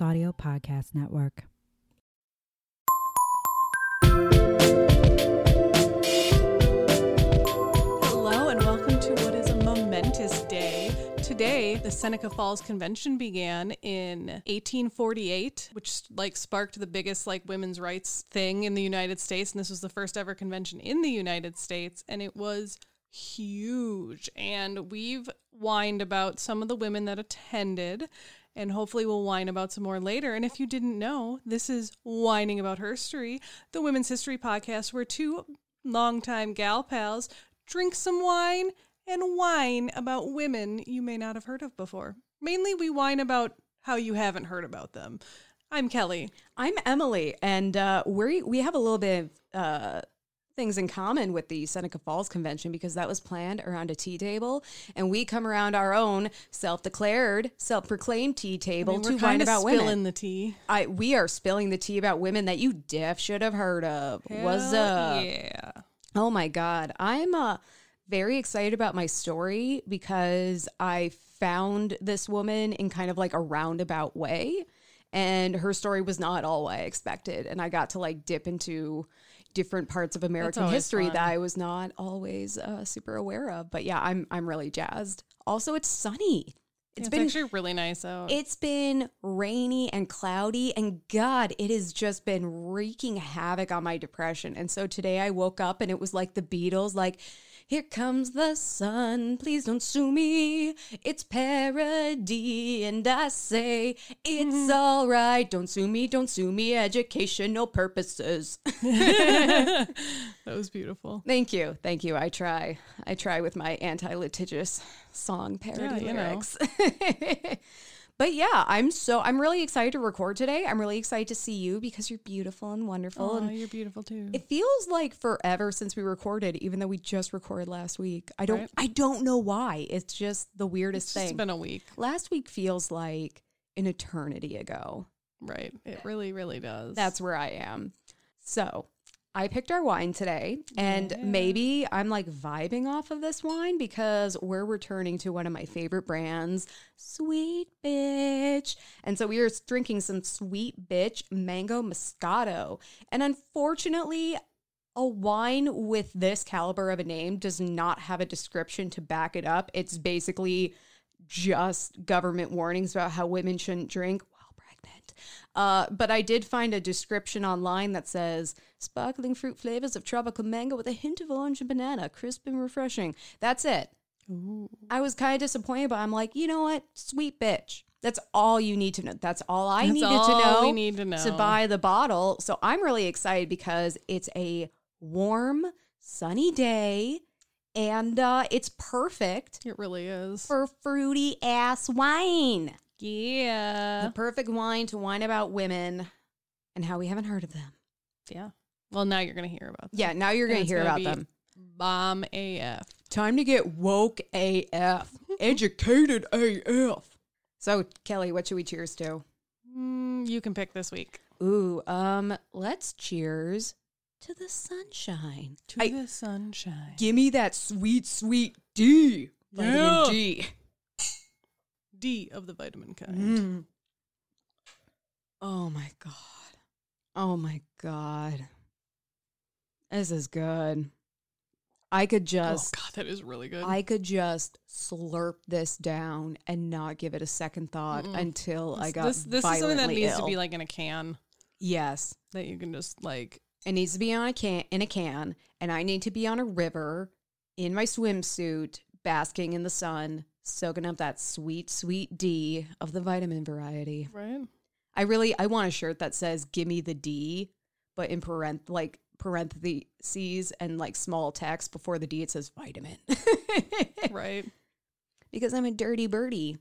Audio Podcast Network. Hello and welcome to what is a momentous day. Today, the Seneca Falls Convention began in 1848, which like sparked the biggest like women's rights thing in the United States, and this was the first ever convention in the United States, and it was huge. And we've whined about some of the women that attended, and hopefully we'll whine about some more later. And if you didn't know, this is Whining About Herstory, the women's history podcast where two longtime gal pals drink some wine and whine about women you may not have heard of before. Mainly, we whine about how you haven't heard about them. I'm Kelley. I'm Emily, and uh, we we have a little bit of uh, things in common with the Seneca Falls Convention because that was planned around a tea table, and we come around our own self-declared, self-proclaimed tea I table mean, to whine about spilling women. the tea. I we are spilling the tea about women that you def should have heard of. What's Hell up? Yeah. Oh my God. I'm uh, very excited about my story because I found this woman in kind of like a roundabout way. And her story was not all I expected. And I got to like dip into different parts of American history fun. that I was not always uh, super aware of. But yeah, I'm I'm really jazzed. Also, it's sunny. It's, It's been actually really nice out. it's been rainy and cloudy, and God, it has just been wreaking havoc on my depression. And so today I woke up and it was like the Beatles, like, here comes the sun, please don't sue me. It's parody, and I say it's mm. all right. Don't sue me, don't sue me, educational purposes. that was beautiful. Thank you, thank you. I try, I try with my anti-litigious song parody Yeah, you know. but yeah, I'm so I'm really excited to record today. I'm really excited to see you because you're beautiful and wonderful, Oh, and you're beautiful too. it feels like forever since we recorded, even though we just recorded last week. I don't, Right. I don't know why. It's just the weirdest it's thing. been a week. last week feels like an eternity ago. Right. It really, really does. That's where I am. So I picked our wine today, and Yeah. maybe I'm like vibing off of this wine because we're returning to one of my favorite brands, Sweet Bitch. And so we are drinking some Sweet Bitch Mango Moscato. And unfortunately, a wine with this caliber of a name does not have a description to back it up. It's basically just government warnings about how women shouldn't drink. Uh, but I did find a description online that says sparkling fruit flavors of tropical mango with a hint of orange and banana, crisp and refreshing. That's it. Ooh. I was kind of disappointed, but I'm like, you know what? Sweet bitch. That's all you need to know. That's all I That's needed all to know we need to know. to buy the bottle. So I'm really excited because it's a warm, sunny day and uh, it's perfect It really is. for fruity ass wine. Yeah. The perfect wine to wine about women and how we haven't heard of them. Yeah. Well, now you're going to hear about them. Yeah, now you're going to hear about them. Bomb AF. Time to get woke AF, educated AF. So, Kelley, what should we cheers to? Mm, you can pick this week. Ooh, um, let's cheers to the sunshine. To I- the sunshine. Give me that sweet, sweet D. Vitamin Yeah. D. D of the vitamin kind. Mm. Oh my god. Oh my god. This is good. I could just Oh, God, that is really good. I could just slurp this down and not give it a second thought Mm-mm. until I got this this is something that needs ill. to be like in a can yes. that you can just like. It needs to be on a can in a can, and I need to be on a river in my swimsuit, basking in the sun, soaking up that sweet, sweet D of the vitamin variety. Right. I really I want a shirt that says "Give me the D," but in parenth like parentheses and like small text before the D it says vitamin. Right. because I'm a dirty birdie.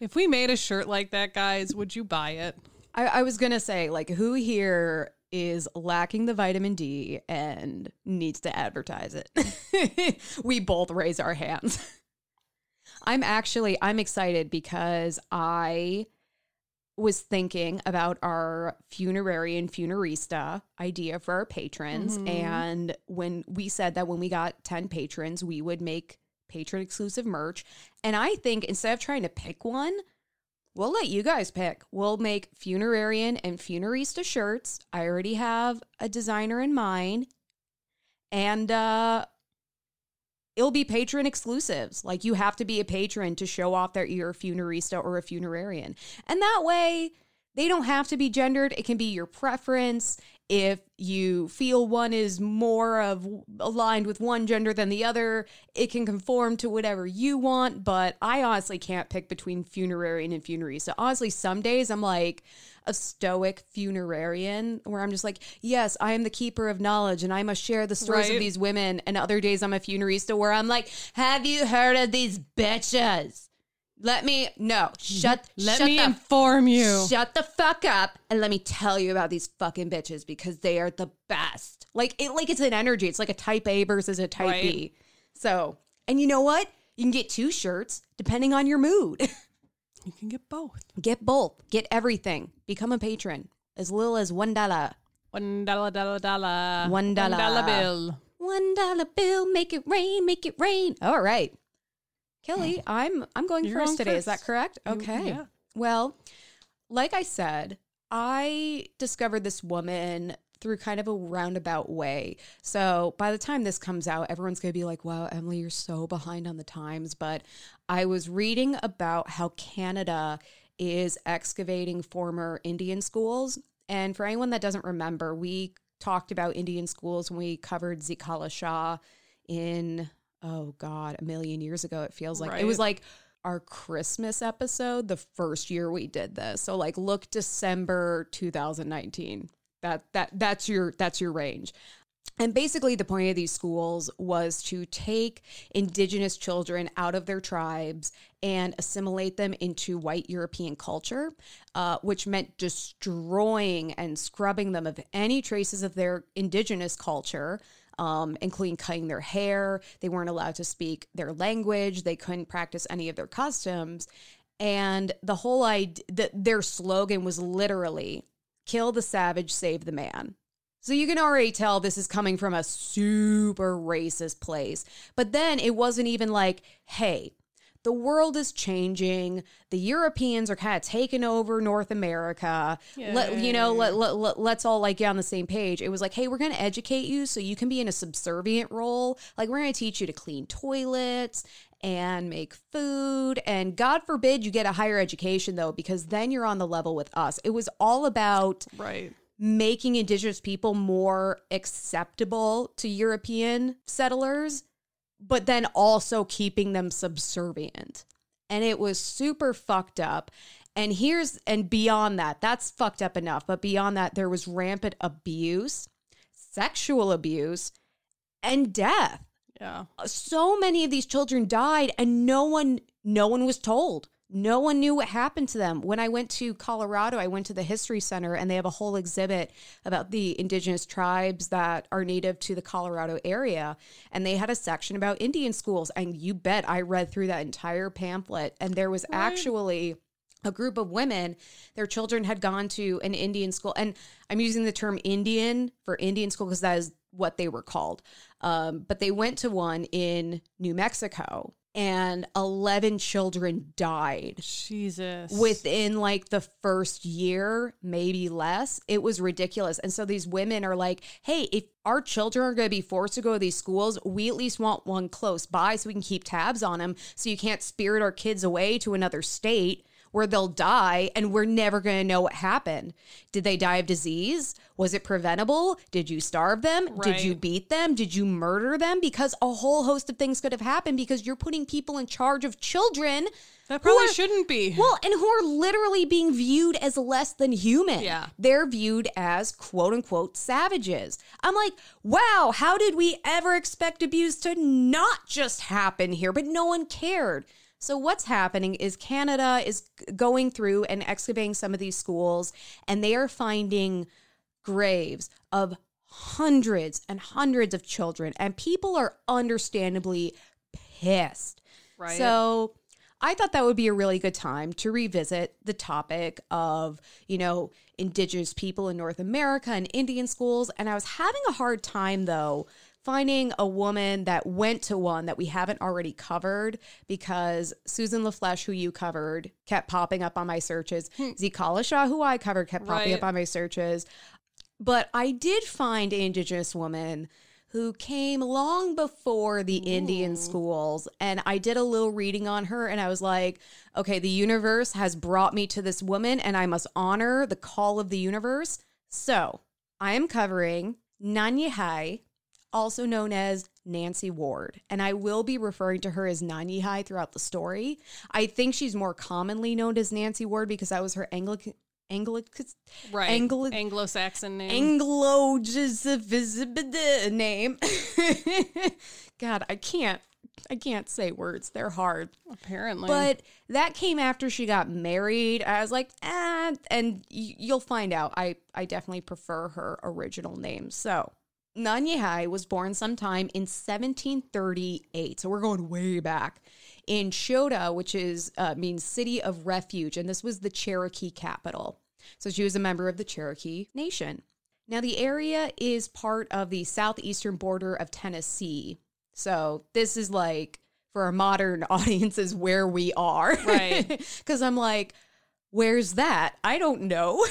If we made a shirt like that, guys, would you buy it? I, I was gonna say like who here is lacking the vitamin D and needs to advertise it. we both raise our hands. I'm actually I'm excited because I was thinking about our funerary and funerista idea for our patrons. Mhm. And when we said that when we got 10 patrons, we would make patron exclusive merch. And I think instead of trying to pick one, we'll let you guys pick. We'll make funerarian and funerista shirts. I already have a designer in mind. And uh it'll be patron exclusives. Like you have to be a patron to show off that you're a funerista or a funerarian. And that way they don't have to be gendered. It can be your preference. If you feel one is more of aligned with one gender than the other, it can conform to whatever you want. But I honestly can't pick between funerarian and funerista. Honestly, some days I'm like a stoic funerarian where I'm just like, yes, I am the keeper of knowledge and I must share the stories Right. of these women. And other days I'm a funerista where I'm like, have you heard of these bitches? Let me no shut mm-hmm. Let shut me the inform you. Shut the fuck up and let me tell you about these fucking bitches because they are the best. Like it like it's an energy. It's like a type A versus a type Right. B. So, and you know what? You can get two shirts depending on your mood. You can get both. get both. Get everything. Become a patron. As little as one dollar. One dollar, dollar, dollar. One dollar. dollar bill. One dollar bill, make it rain, make it rain. All right. Kelley, mm. I'm I'm going You're first today. Is that first. correct? You- Okay. yeah. Well, like I said, I discovered this woman through kind of a roundabout way. So by the time this comes out, everyone's going to be like, wow, Emily, you're so behind on the times. But I was reading about how Canada is excavating former Indian schools. And for anyone that doesn't remember, we talked about Indian schools when we covered Zitkala-Sa in, oh God, a million years ago, it feels like. It was like our Christmas episode the first year we did this. So like look December 2019. That that that's your that's your range. And basically, the point of these schools was to take indigenous children out of their tribes and assimilate them into white European culture, uh, which meant destroying and scrubbing them of any traces of their indigenous culture, um, including cutting their hair. They weren't allowed to speak their language, they couldn't practice any of their customs. And the whole idea, the, their slogan was literally kill the savage, save the man. So you can already tell this is coming from a super racist place. But then it wasn't even like, hey, the world is changing. The Europeans are kind of taking over North America. Let, you know, let, let, let, let's all like get on the same page. It was like, hey, we're going to educate you so you can be in a subservient role. Like, we're going to teach you to clean toilets and make food. And God forbid you get a higher education, though, because then you're on the level with us. It was all about Right. making indigenous people more acceptable to European settlers, but then also keeping them subservient. And it was super fucked up. And here's, and beyond that, that's fucked up enough. But beyond that, there was rampant abuse, sexual abuse, and death Yeah. so many of these children died and no one no one was told no one knew what happened to them. When i went to colorado i went to the history center and they have a whole exhibit about the indigenous tribes that are native to the colorado area. And they had a section about indian schools. And you bet i read through that entire pamphlet. And there was actually a group of women their children had gone to an indian school. And i'm using the term indian for indian school because that is what they were called. Um, but they went to one in new mexico and 11 children died Jesus. within like the first year, maybe less. It was ridiculous. And so these women are like, hey, if our children are going to be forced to go to these schools, we at least want one close by so we can keep tabs on them. So you can't spirit our kids away to another state where they'll die and we're never going to know what happened. Did they die of disease? Was it preventable? Did you starve them? Did you beat them? Did you murder them? Because a whole host of things could have happened because you're putting people in charge of children that probably are- shouldn't be. well, and who are literally being viewed as less than human. Yeah. They're viewed as quote unquote savages. I'm like, wow, how did we ever expect abuse to not just happen here? But no one cared. So, what's happening is Canada is going through and excavating some of these schools, and they are finding graves of hundreds and hundreds of children, and people are understandably pissed. Right. So I thought that would be a really good time to revisit the topic of, you know, indigenous people in North America and Indian schools. And I was having a hard time though finding a woman that went to one that we haven't already covered because Susan La Flesche, who you covered, kept popping up on my searches. Hmm. Zitkala-Sa, who I covered, kept popping Right. up on my searches. But I did find Indigenous woman who came long before the Indian schools. And I did a little reading on her and I was like, okay, the universe has brought me to this woman and I must honor the call of the universe. So I am covering Nanyehi, also known as Nancy Ward. And I will be referring to her as Nanyehi throughout the story. I think she's more commonly known as Nancy Ward because that was her Anglican. Anglican Right. Anglo- Anglo-Saxon name. Anglo name. God, I can't. I can't say words. They're hard. apparently. But that came after she got married. I was like, eh, and y- you'll find out. I I definitely prefer her original name. So. Nanyehi was born sometime in 1738. So we're going way back in Chota, which is uh, means city of refuge, and this was the Cherokee capital. So she was a member of the Cherokee Nation. Now the area is part of the southeastern border of Tennessee. So this is like for our modern audiences where we are, Right. Because I'm like, where's that? I don't know.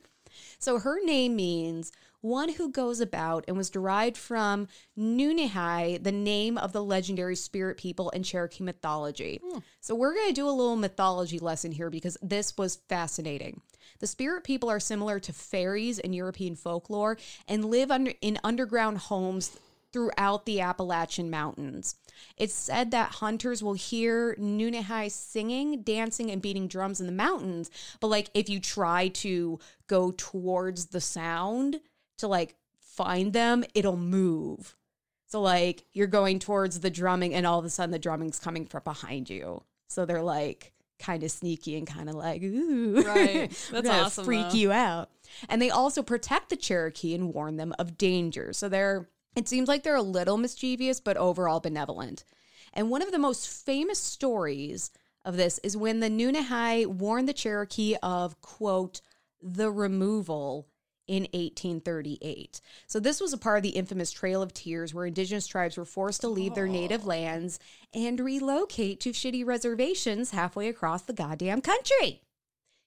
so her name means one who goes about and was derived from Nunnehi, the name of the legendary spirit people in Cherokee mythology. Hmm. So we're going to do a little mythology lesson here because this was fascinating. The spirit people are similar to fairies in European folklore and live under in underground homes throughout the Appalachian Mountains. It's said that hunters will hear Nunnehi singing, dancing, and beating drums in the mountains. But like if you try to go towards the sound to like find them, it'll move. So like you're going towards the drumming and all of a sudden the drumming's coming from behind you. So they're like kind of sneaky and kind of like, ooh. Right. That's awesome, Freak though. you out. And they also protect the Cherokee and warn them of danger. So they're it seems like they're a little mischievous, but overall benevolent. And one of the most famous stories of this is when the Nunnehi warned the Cherokee of, quote, the removal in 1838. So this was a part of the infamous Trail of Tears where indigenous tribes were forced to leave their native oh. lands and relocate to shitty reservations halfway across the goddamn country.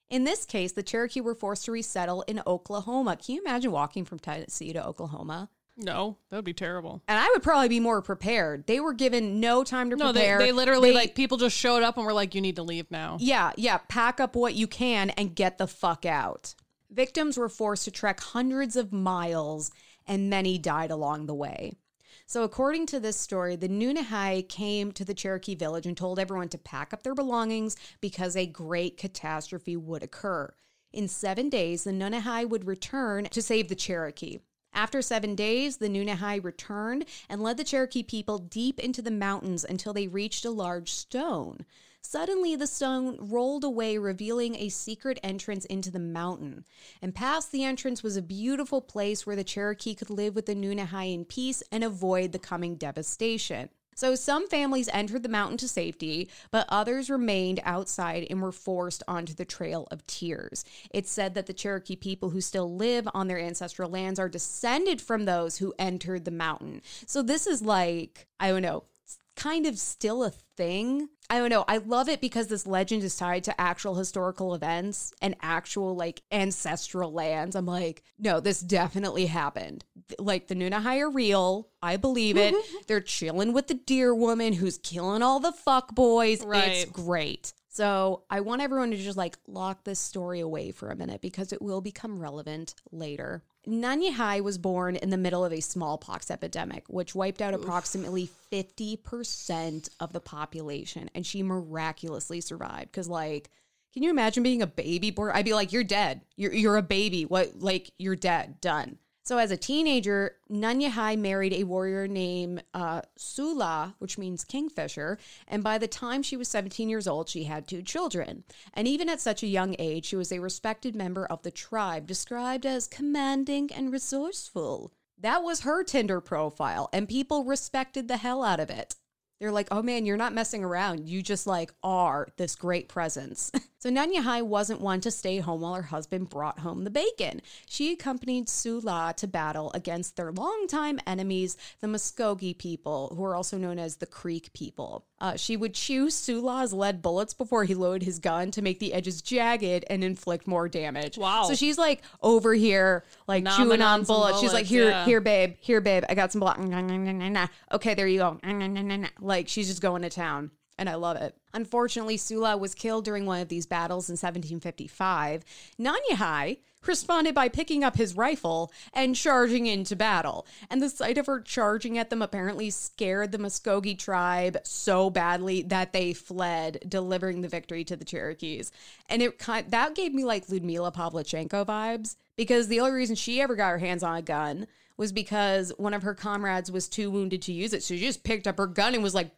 In this case, the Cherokee were forced to resettle in Oklahoma. Can you imagine walking from Tennessee to Oklahoma? no, that would be terrible. And I would probably be more prepared. They were given no time to No, they, prepare. they literally They- like people just showed up and were like, "You need to leave now." Yeah, yeah. Pack up what you can and get the fuck out. Victims were forced to trek hundreds of miles, and many died along the way. So, according to this story, the Nunnehi came to the Cherokee village and told everyone to pack up their belongings because a great catastrophe would occur. In seven days, the Nunnehi would return to save the Cherokee. After seven days, the Nunnehi returned and led the Cherokee people deep into the mountains until they reached a large stone. Suddenly, the stone rolled away, revealing a secret entrance into the mountain. And past the entrance was a beautiful place where the Cherokee could live with the Nunnehi in peace and avoid the coming devastation. So, some families entered the mountain to safety, but others remained outside and were forced onto the Trail of Tears. It's said that the Cherokee people who still live on their ancestral lands are descended from those who entered the mountain. So, this is like, I don't know, kind of still a thing. I don't know. I love it because this legend is tied to actual historical events and actual like ancestral lands. I'm like, no, this definitely happened. Like the Nunnehi are real. I believe it. They're chilling with the deer woman who's killing all the fuck boys. It's great. So I want everyone to just like lock this story away for a minute because it will become relevant later. Nanyehi was born in the middle of a smallpox epidemic, which wiped out approximately 50% of the population. And she miraculously survived. Because, like, can you imagine being a baby born? I'd be like, you're dead. You're, you're a baby. What, like, you're dead. Done. So, as a teenager, Nanyehi married a warrior named uh, Sula, which means kingfisher. And by the time she was 17 years old, she had two children. And even at such a young age, she was a respected member of the tribe, described as commanding and resourceful. That was her Tinder profile, and people respected the hell out of it. They're like, oh man, you're not messing around. You just like are this great presence. So Nanyehi wasn't one to stay home while her husband brought home the bacon. She accompanied Sula to battle against their longtime enemies, the Muskogee people, who are also known as the Creek people. Uh, she would chew Sula's lead bullets before he loaded his gun to make the edges jagged and inflict more damage. Wow. So she's like over here, like Nomming chewing on some bullets. She's like, here, yeah. here, babe, here, babe. I got some bullets. Nah. Okay, there you go. Like she's just going to town and I love it. Unfortunately, Sula was killed during one of these battles in 1755. Nanyehi responded by picking up his rifle and charging into battle. And the sight of her charging at them apparently scared the Muskogee tribe so badly that they fled, delivering the victory to the Cherokees. And it kind that gave me like Ludmila Pavlichenko vibes because the only reason she ever got her hands on a gun was because one of her comrades was too wounded to use it. So she just picked up her gun and was like.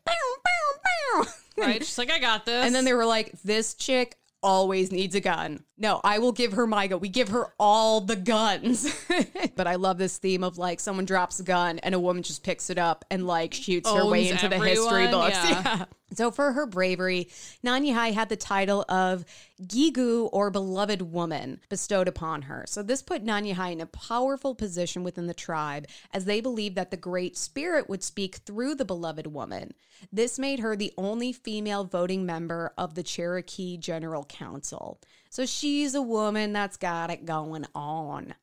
Right? She's like, I got this. And then they were like, this chick always needs a gun. No, I will give her my gun. We give her all the guns. but I love this theme of like someone drops a gun and a woman just picks it up and like shoots her way into the history books. yeah. So for her bravery, Nanyehi had the title of Ghigau or beloved woman bestowed upon her. So this put Nanyehi in a powerful position within the tribe as they believed that the great spirit would speak through the beloved woman. This made her the only female voting member of the Cherokee General Council. So she's a woman that's got it going on.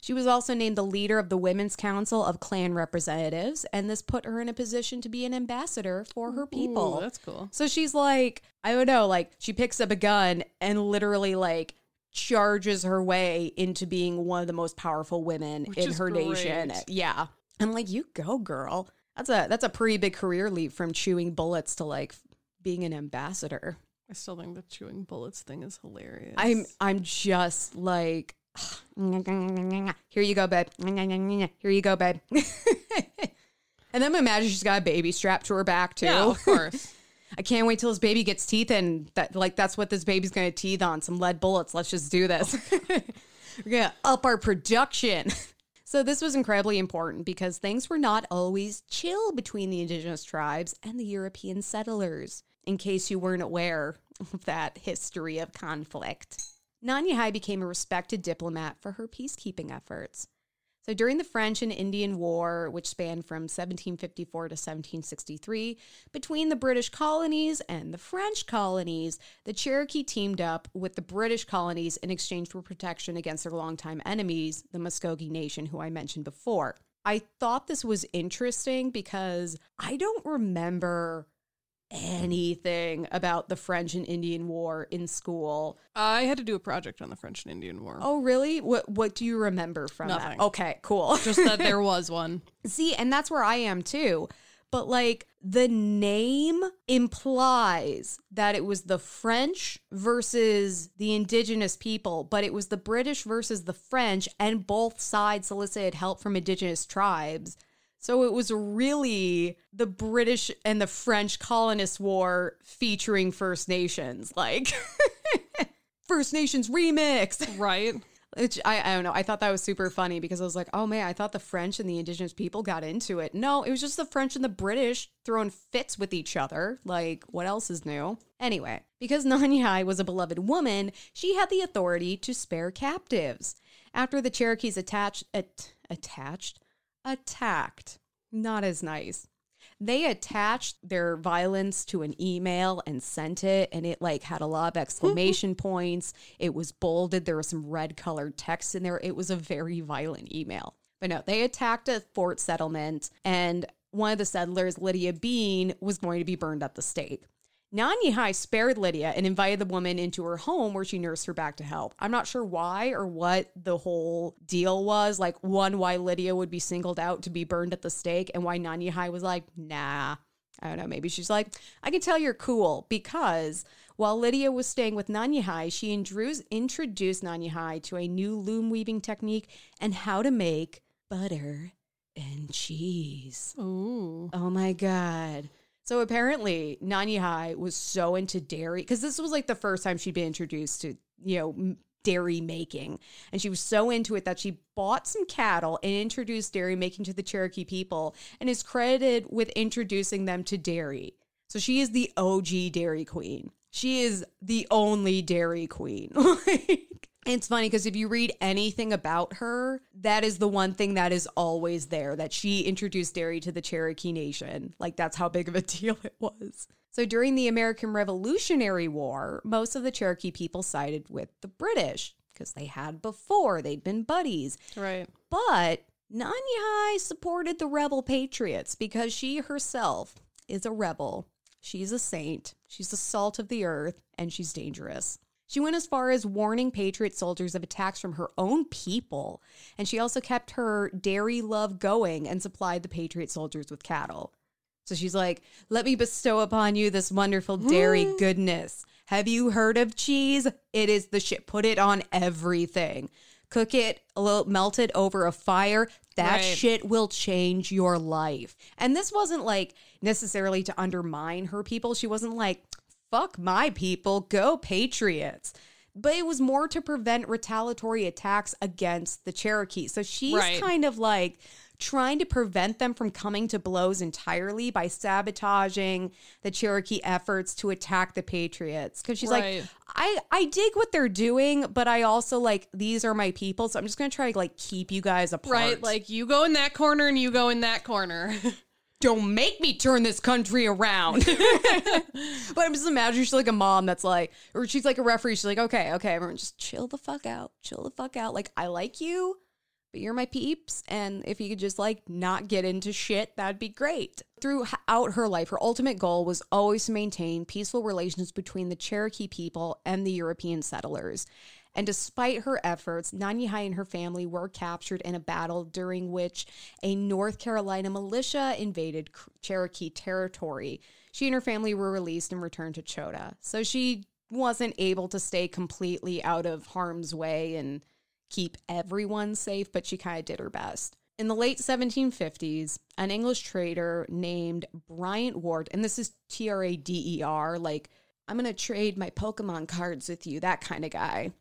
She was also named the leader of the Women's Council of Clan Representatives, and this put her in a position to be an ambassador for her people. Ooh, that's cool. So she's like, I don't know, like she picks up a gun and literally like charges her way into being one of the most powerful women Which in her nation. Yeah. I'm like, you go, girl. That's a that's a pretty big career leap from chewing bullets to like being an ambassador. I still think the chewing bullets thing is hilarious. I'm I'm just like here you go, babe. Here you go, babe. and then imagine she's got a baby strapped to her back too. yeah, of course. I can't wait till this baby gets teeth and that like that's what this baby's gonna teeth on. Some lead bullets. Let's just do this. We're gonna up our production. So this was incredibly important because things were not always chill between the indigenous tribes and the European settlers, in case you weren't aware of that history of conflict. Nanyehi became a respected diplomat for her peacekeeping efforts. So during the French and Indian War, which spanned from 1754 to 1763, between the British colonies and the French colonies, the Cherokee teamed up with the British colonies in exchange for protection against their longtime enemies, the Muskogee Nation, who I mentioned before. I thought this was interesting because I don't remember anything about the French and Indian War in school. I had to do a project on the French and Indian War. Oh, really? What what do you remember from Nothing. that? Okay, cool. Just that there was one. See, and that's where I am too. But like the name implies that it was the French versus the indigenous people, but it was the British versus the French, and both sides solicited help from indigenous tribes. So it was really the British and the French colonist war featuring First Nations, like First Nations remix. Right? Which I, I don't know. I thought that was super funny because I was like, oh man, I thought the French and the indigenous people got into it. No, it was just the French and the British throwing fits with each other. Like, what else is new? Anyway, because Nanyehi was a beloved woman, she had the authority to spare captives. After the Cherokees attached, at, attached, attacked, not as nice. They attached their violence to an email and sent it, and it like had a lot of exclamation points. It was bolded. There was some red colored text in there. It was a very violent email. But no, they attacked a fort settlement, and one of the settlers, Lydia Bean, was going to be burned at the stake. Nanyehi spared Lydia and invited the woman into her home where she nursed her back to health. I'm not sure why or what the whole deal was. Like, one, why Lydia would be singled out to be burned at the stake, and why Nanyehi was like, nah. I don't know. Maybe she's like, I can tell you're cool because while Lydia was staying with Nanyehi, she and introduced introduced Nanyehi to a new loom weaving technique and how to make butter and cheese. Ooh. Oh my god. So apparently, Nanyehi was so into dairy because this was like the first time she'd been introduced to, you know, dairy making. And she was so into it that she bought some cattle and introduced dairy making to the Cherokee people and is credited with introducing them to dairy. So she is the OG Dairy Queen. She is the only Dairy Queen. like, it's funny because if you read anything about her, that is the one thing that is always there that she introduced dairy to the Cherokee Nation. Like, that's how big of a deal it was. So, during the American Revolutionary War, most of the Cherokee people sided with the British because they had before, they'd been buddies. Right. But Nanyehi supported the rebel patriots because she herself is a rebel. She's a saint. She's the salt of the earth, and she's dangerous. She went as far as warning Patriot soldiers of attacks from her own people, and she also kept her dairy love going and supplied the Patriot soldiers with cattle. So she's like, Let me bestow upon you this wonderful dairy mm. goodness. Have you heard of cheese? It is the shit. Put it on everything. Cook it, a little, melt it over a fire. That Right. shit will change your life. And this wasn't like necessarily to undermine her people. She wasn't like, fuck my people, go Patriots. But it was more to prevent retaliatory attacks against the Cherokee. So she's Right. kind of like trying to prevent them from coming to blows entirely by sabotaging the Cherokee efforts to attack the Patriots. Because she's Right. like, I, I dig what they're doing, but I also like these are my people, so I'm just gonna try to like keep you guys apart. Right. Like you go in that corner and you go in that corner. don't make me turn this country around. but I'm just imagining she's like a mom that's like, or she's like a referee. She's like, okay, okay, everyone just chill the fuck out, chill the fuck out. Like, I like you, but you're my peeps. And if you could just like not get into shit, that'd be great. Throughout her life, her ultimate goal was always to maintain peaceful relations between the Cherokee people and the European settlers. And despite her efforts, Nanyehi and her family were captured in a battle during which a North Carolina militia invaded Cherokee territory. She and her family were released and returned to Chota. So she wasn't able to stay completely out of harm's way and keep everyone safe, but she kind of did her best. In the late 1750s, an English trader named Bryant Ward, and this is T R A D E R, like, I'm going to trade my Pokemon cards with you, that kind of guy.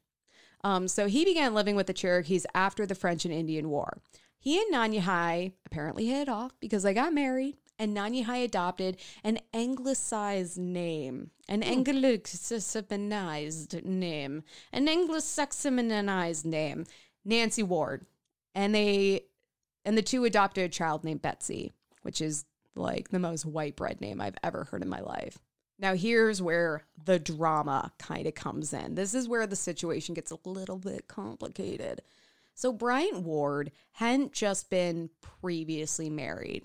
Um, so he began living with the Cherokees after the French and Indian War. He and Nanyehi apparently hit it off because they got married, and Nanyehi adopted an anglicized name, an anglicanized name, an anglo-saxonized name, Nancy Ward, and they and the two adopted a child named Betsy, which is like the most white bread name I've ever heard in my life. Now, here's where the drama kind of comes in. This is where the situation gets a little bit complicated. So, Bryant Ward hadn't just been previously married,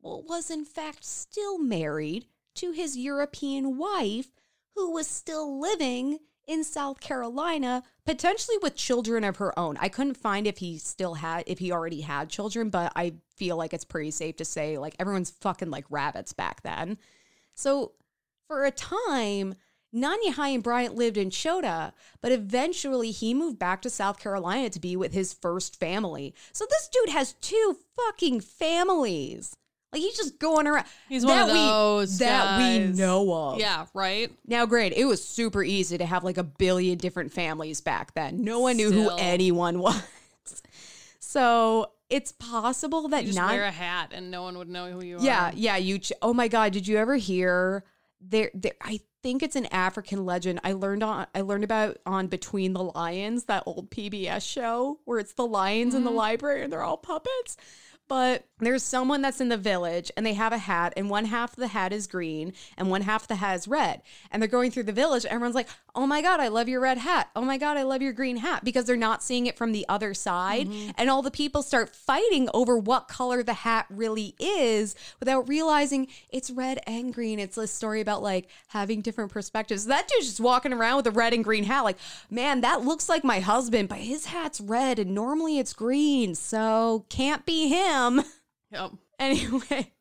well, was in fact still married to his European wife, who was still living in South Carolina, potentially with children of her own. I couldn't find if he still had, if he already had children, but I feel like it's pretty safe to say, like, everyone's fucking like rabbits back then. So, for a time, Nanyehi and Bryant lived in Chota, but eventually he moved back to South Carolina to be with his first family. So this dude has two fucking families. Like he's just going around. He's one of we- those that we know of. yeah. Right. Now, great. It was super easy to have like a billion different families back then. No one knew who anyone was. So it's possible that You just not wear a hat and no one would know who you yeah, are. Yeah, yeah. You. Ch- oh my God! Did you ever hear there? There. I think it's an African legend. I learned on. I learned about on Between the Lions, that old PBS show where it's the lions in the mm-hmm. library and they're all puppets. But there's someone that's in the village and they have a hat, and one half of the hat is green and one half of the hat is red. And they're going through the village. And everyone's like, Oh my God, I love your red hat. Oh my God, I love your green hat because they're not seeing it from the other side. Mm-hmm. And all the people start fighting over what color the hat really is without realizing it's red and green. It's a story about like having different perspectives. That dude's just walking around with a red and green hat, like, man, that looks like my husband, but his hat's red and normally it's green. So can't be him. Yep. Anyway,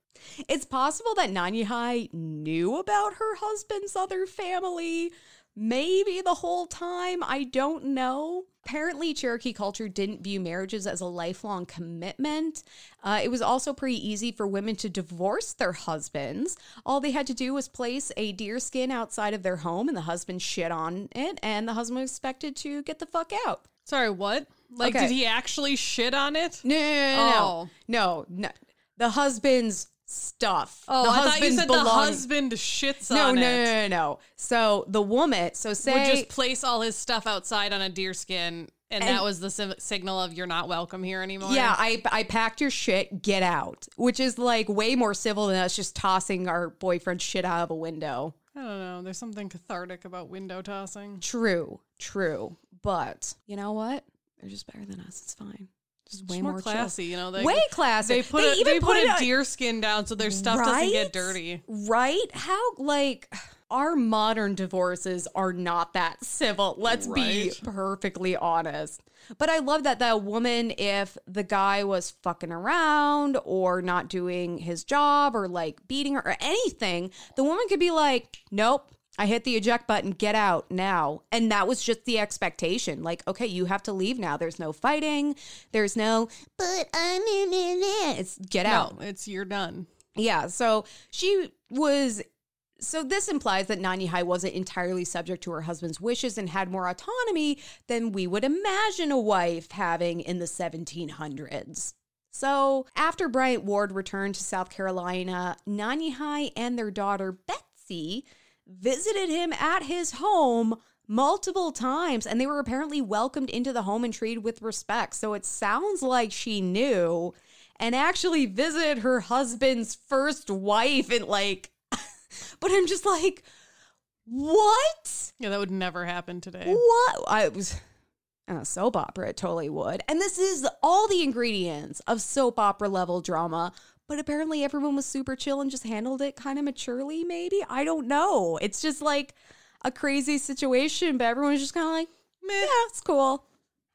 it's possible that Nanyehi knew about her husband's other family, maybe the whole time. I don't know. Apparently, Cherokee culture didn't view marriages as a lifelong commitment. Uh, it was also pretty easy for women to divorce their husbands. All they had to do was place a deer skin outside of their home, and the husband shit on it, and the husband was expected to get the fuck out. Sorry. What? Like, Okay. did he actually shit on it? No, no, no, Oh. no, no, no. The husband's stuff. Oh, The I thought you said the husband shits No, on no, it. no, no, no. So the woman, so say Would just place all his stuff outside on a deer skin, and, that was the sim- signal of you're not welcome here anymore. Yeah, I I packed your shit, get out. Which is like way more civil than us just tossing our boyfriend's shit out of a window. I don't know. There's something cathartic about window tossing. True, true. But you know what? They're just better than us. It's fine. Just way more, more, chill. classy, you know. They, Way classy. They put They a, even they put put, a deer skin down so their stuff doesn't get dirty. Right? How like our modern divorces are not that civil. Let's be perfectly honest. But I love that that woman, if the guy was fucking around or not doing his job or like beating her or anything, the woman could be like, Nope. I hit the eject button, get out now. And that was just the expectation. Like, okay, you have to leave now. There's no fighting. There's no, but I'm in it. It's get out. It's you're done. Yeah, so she was. So this implies that Nanyehi wasn't entirely subject to her husband's wishes and had more autonomy than we would imagine a wife having in the 1700s. So after Bryant Ward returned to South Carolina, Nanyehi and their daughter Betsy visited him at his home multiple times and they were apparently welcomed into the home and treated with respect. So it sounds like she knew and actually visited her husband's first wife and like but I'm just like what? Yeah, that would never happen today. What? I was in a soap opera, it totally would. And this is all the ingredients of soap opera level drama. But apparently, everyone was super chill and just handled it kind of maturely, maybe. I don't know. It's just like a crazy situation, but everyone was just kind of like, Meh. yeah, it's cool.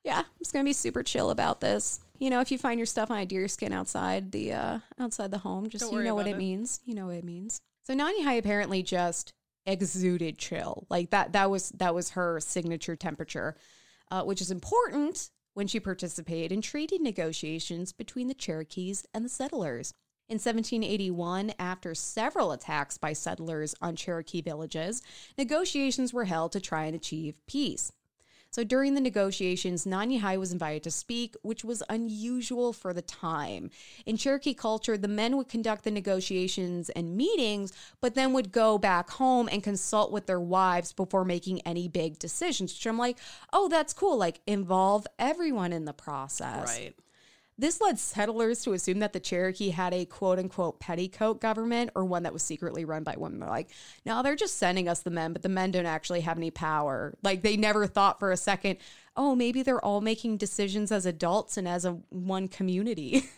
Yeah, I'm just gonna be super chill about this. You know, if you find your stuff on a deer skin outside the uh outside the home, just you know what it it. means. You know what it means. So Nanyehi apparently just exuded chill. Like that that was that was her signature temperature, uh, which is important when she participated in treaty negotiations between the Cherokees and the settlers. In 1781, after several attacks by settlers on Cherokee villages, negotiations were held to try and achieve peace. So during the negotiations, Nanyehi was invited to speak, which was unusual for the time. In Cherokee culture, the men would conduct the negotiations and meetings, but then would go back home and consult with their wives before making any big decisions. Which I'm like, oh, that's cool. Like, involve everyone in the process. Right. This led settlers to assume that the Cherokee had a quote unquote petticoat government or one that was secretly run by women. They're like, no, they're just sending us the men, but the men don't actually have any power. Like they never thought for a second, oh, maybe they're all making decisions as adults and as a one community.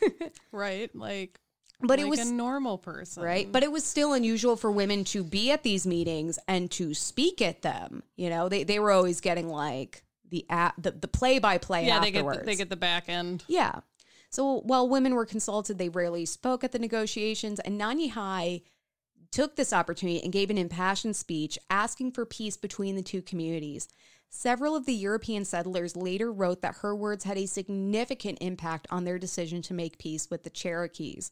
Right. Like, but like it was a normal person. right but it was still unusual for women to be at these meetings and to speak at them you know they, they were always getting like the at the, the play-by-play Yeah, they get the, they get the back end. yeah. So while women were consulted, they rarely spoke at the negotiations, and Nani took this opportunity and gave an impassioned speech asking for peace between the two communities. Several of the European settlers later wrote that her words had a significant impact on their decision to make peace with the Cherokees.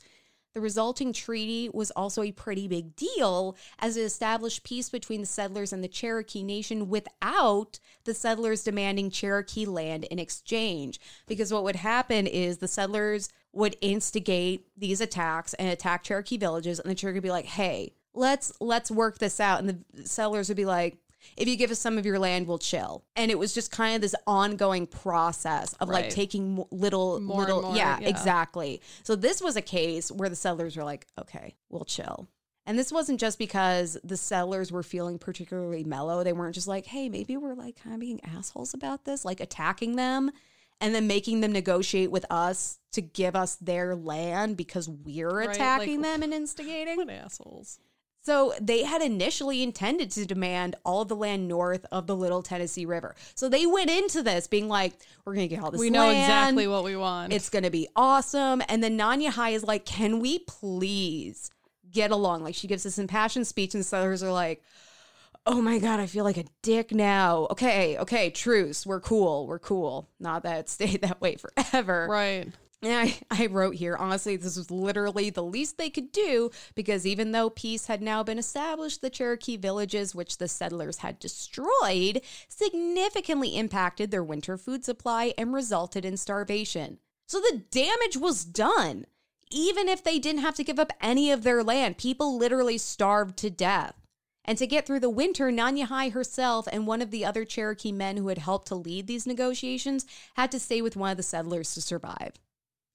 The resulting treaty was also a pretty big deal as it established peace between the settlers and the Cherokee Nation without the settlers demanding Cherokee land in exchange. Because what would happen is the settlers would instigate these attacks and attack Cherokee villages, and the Cherokee would be like, "Hey, let's let's work this out," and the settlers would be like. If you give us some of your land, we'll chill. And it was just kind of this ongoing process of like taking little, More little, more, yeah, yeah. exactly. So this was a case where the settlers were like, okay, we'll chill. And this wasn't just because the settlers were feeling particularly mellow. They weren't just like, hey, maybe we're like kind of being assholes about this, like attacking them and then making them negotiate with us to give us their land because we're Right, attacking like- them and instigating. What assholes. So they had initially intended to demand all the land north of the Little Tennessee River. So they went into this being like, we're going to get all this We know land. exactly what we want. It's going to be awesome. And then Nanyehi is like, can we please get along? Like she gives this impassioned speech, and the settlers are like, oh my God, I feel like a dick now. Okay, okay, truce. We're cool. We're cool. Not that it stayed that way forever. right. And I, I wrote here, honestly, this was literally the least they could do because even though peace had now been established, the Cherokee villages, which the settlers had destroyed, significantly impacted their winter food supply and resulted in starvation. So the damage was done. Even if they didn't have to give up any of their land, people literally starved to death. And to get through the winter, Nanyehi herself and one of the other Cherokee men who had helped to lead these negotiations had to stay with one of the settlers to survive.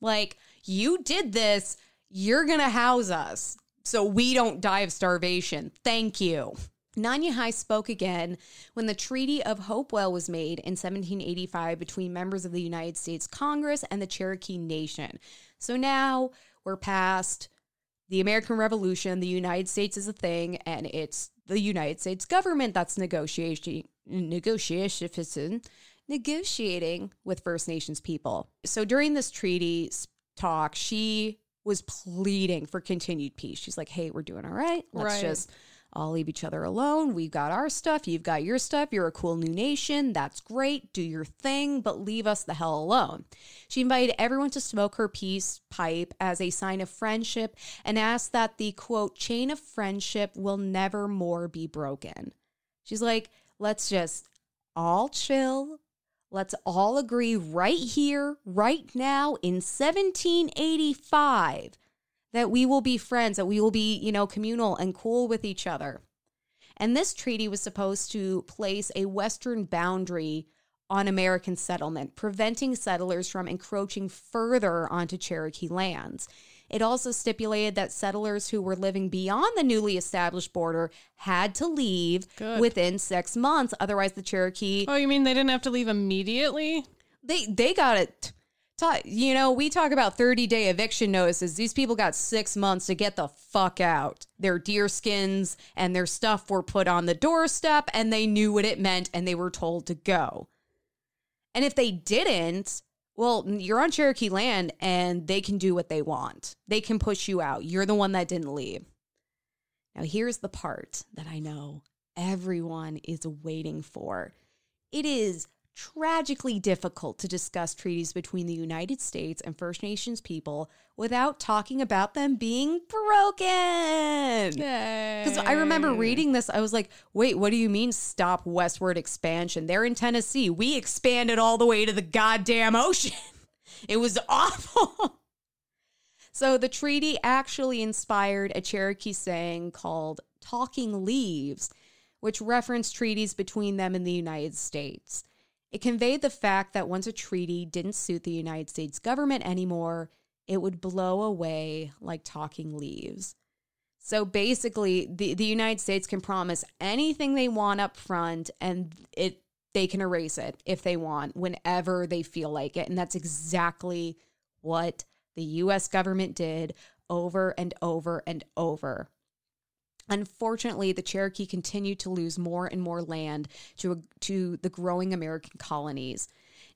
Like, you did this, you're gonna house us so we don't die of starvation. Thank you. Nanyehi spoke again when the Treaty of Hopewell was made in 1785 between members of the United States Congress and the Cherokee Nation. So now we're past the American Revolution. The United States is a thing, and it's the United States government that's negotiating negotiation negotiating with First Nations people. So during this treaty talk, she was pleading for continued peace. She's like, "Hey, we're doing all right. Let's Right. just all leave each other alone. We've got our stuff. You've got your stuff. You're a cool new nation. That's great. Do your thing, but leave us the hell alone. She invited everyone to smoke her peace pipe as a sign of friendship and asked that the quote, chain of friendship will never more be broken. She's like, let's just all chill. Let's all agree right here, right now in 1785 that we will be friends, that we will be, you know, communal and cool with each other. And this treaty was supposed to place a western boundary on American settlement, preventing settlers from encroaching further onto Cherokee lands. It also stipulated that settlers who were living beyond the newly established border had to leave Good. within six months. Otherwise, the Cherokee Oh, you mean they didn't have to leave immediately? they they got it. You know, we talk about 30 day eviction notices. These people got six months to get the fuck out. Their deer skins and their stuff were put on the doorstep and they knew what it meant and they were told to go. And if they didn't, well, you're on Cherokee land and they can do what they want. They can push you out. You're the one that didn't leave. Now, here's the part that I know everyone is waiting for. It is tragically difficult to discuss treaties between the United States and First Nations people without talking about them being broken. Because I remember reading this, I was like, wait, what do you mean stop westward expansion? They're in Tennessee. We expanded all the way to the goddamn ocean. It was awful. So the treaty actually inspired a Cherokee saying called talking leaves, which referenced treaties between them and the United States. It conveyed the fact that once a treaty didn't suit the United States government anymore, it would blow away like talking leaves. So basically, the, the United States can promise anything they want up front and it they can erase it if they want whenever they feel like it. And that's exactly what the US government did over and over and over. Unfortunately, the Cherokee continued to lose more and more land to, to the growing American colonies.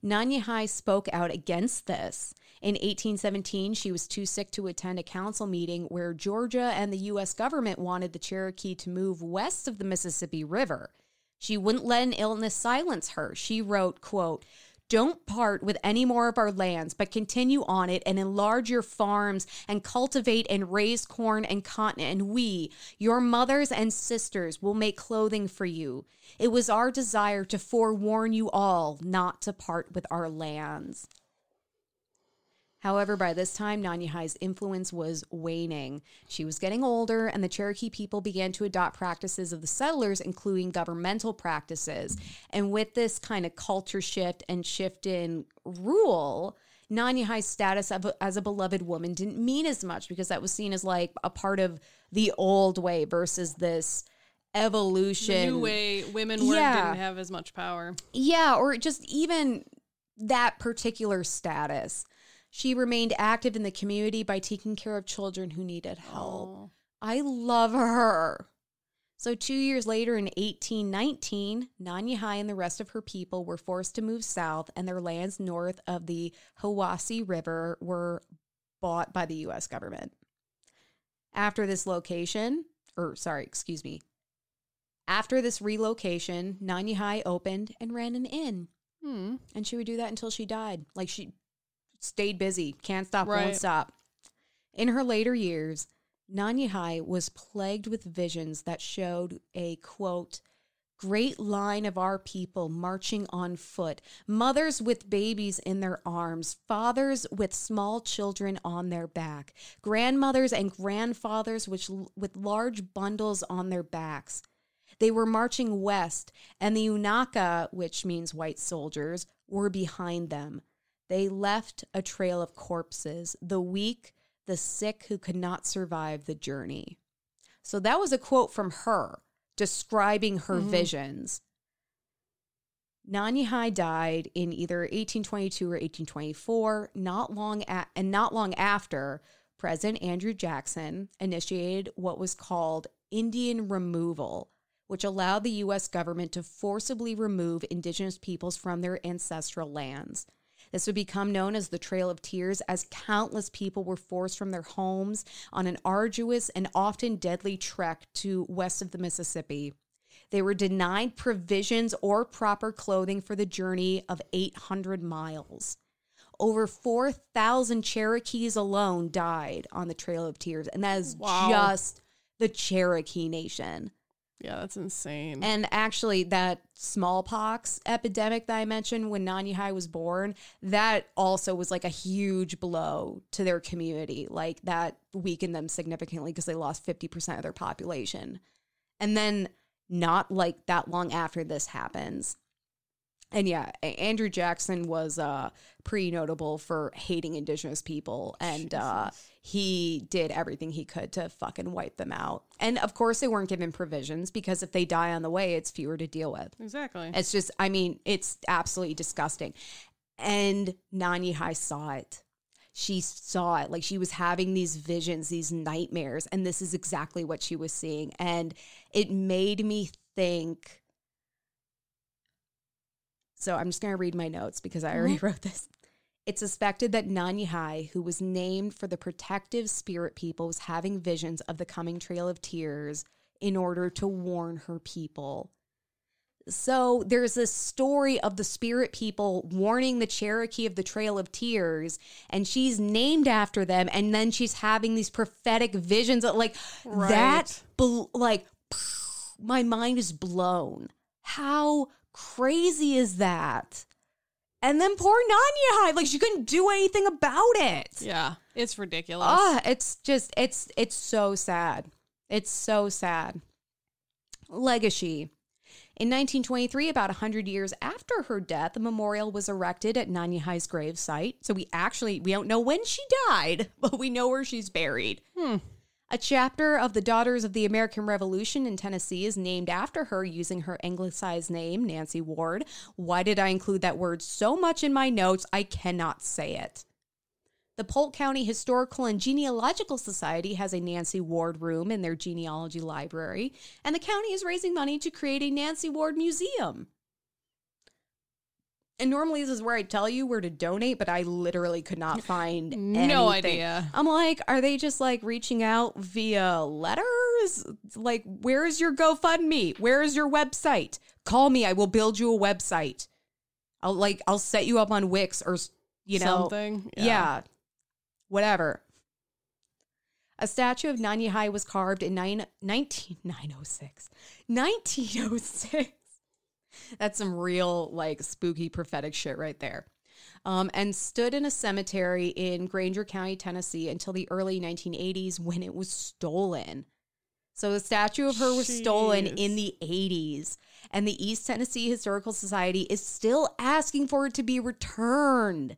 Nanyehi spoke out against this. In 1817, she was too sick to attend a council meeting where Georgia and the U.S. government wanted the Cherokee to move west of the Mississippi River. She wouldn't let an illness silence her. She wrote, quote, don't part with any more of our lands, but continue on it and enlarge your farms and cultivate and raise corn and cotton. And we, your mothers and sisters, will make clothing for you. It was our desire to forewarn you all not to part with our lands. However, by this time, Nanyehi's influence was waning. She was getting older, and the Cherokee people began to adopt practices of the settlers, including governmental practices. And with this kind of culture shift and shift in rule, Nanyehi's status of, as a beloved woman didn't mean as much because that was seen as like a part of the old way versus this The evolution. new way women were, Yeah. didn't have as much power. Yeah, or just even that particular status. She remained active in the community by taking care of children who needed help. Oh. I love her. So, two years later, in 1819, Nanyehi and the rest of her people were forced to move south, and their lands north of the Hiwassee River were bought by the U.S. government. After this location, or sorry, excuse me, after this relocation, Nanyehi opened and ran an inn. Hmm. And she would do that until she died. Like she stayed busy, can't stop, Right. won't stop. In her later years, Nanyehi was plagued with visions that showed a quote, Great line of our people marching on foot, mothers with babies in their arms, fathers with small children on their back, grandmothers and grandfathers which, with large bundles on their backs. They were marching west, and the Unaka, which means white soldiers, were behind them. They left a trail of corpses, the weak, the sick who could not survive the journey. So that was a quote from her describing her Mhm. visions. Nanyehi died in either 1822 or 1824, not long a- and not long after President Andrew Jackson initiated what was called Indian removal, which allowed the US government to forcibly remove indigenous peoples from their ancestral lands. This would become known as the Trail of Tears, as countless people were forced from their homes on an arduous and often deadly trek to west of the Mississippi. They were denied provisions or proper clothing for the journey of 800 miles. Over 4,000 Cherokees alone died on the Trail of Tears, and that is Wow. just the Cherokee Nation. Yeah, that's insane. And actually, that smallpox epidemic that I mentioned when Nanyehi was born, that also was like a huge blow to their community. Like that weakened them significantly because they lost 50% of their population. And then, not like that long after this happens. And yeah, Andrew Jackson was uh, pretty notable for hating indigenous people. And uh, he did everything he could to fucking wipe them out. And of course, they weren't given provisions because if they die on the way, it's fewer to deal with. exactly. It's just, I mean, it's absolutely disgusting. And Nanyehi saw it. She saw it. Like she was having these visions, these nightmares. And this is exactly what she was seeing. And it made me think. So I'm just going to read my notes because I already mm-hmm. wrote this. It's suspected that Nanyehi, who was named for the protective spirit people, was having visions of the coming Trail of Tears in order to warn her people. So there's this story of the spirit people warning the Cherokee of the Trail of Tears, and she's named after them, and then she's having these prophetic visions of like Right. that. Like my mind is blown. How crazy is that? And then poor Nanya, like she couldn't do anything about it. yeah, it's ridiculous. Ah, it's just it's it's so sad. It's so sad. Legacy. In 1923, about 100 years after her death, a memorial was erected at Nanyehi's grave site. So we actually we don't know when she died, but we know where she's buried. Hmm. A chapter of the Daughters of the American Revolution in Tennessee is named after her using her anglicized name, Nancy Ward. Why did I include that word so much in my notes? I cannot say it. The Polk County Historical and Genealogical Society has a Nancy Ward room in their genealogy library, and the county is raising money to create a Nancy Ward museum. And normally this is where I tell you where to donate, but I literally could not find No anything. idea. I'm like, are they just like reaching out via letters? Like, where is your GoFundMe? Where is your website? Call me. I will build you a website. I'll like, I'll set you up on Wix or, you know, Something. yeah. Whatever. A statue of Nanyehi was carved in nine, 19, 906. 1906. That's some real, like, spooky prophetic shit right there. Um, and stood in a cemetery in Grainger County, Tennessee until the early 1980s when it was stolen. So the statue of her was stolen in the 80s. And the East Tennessee Historical Society is still asking for it to be returned.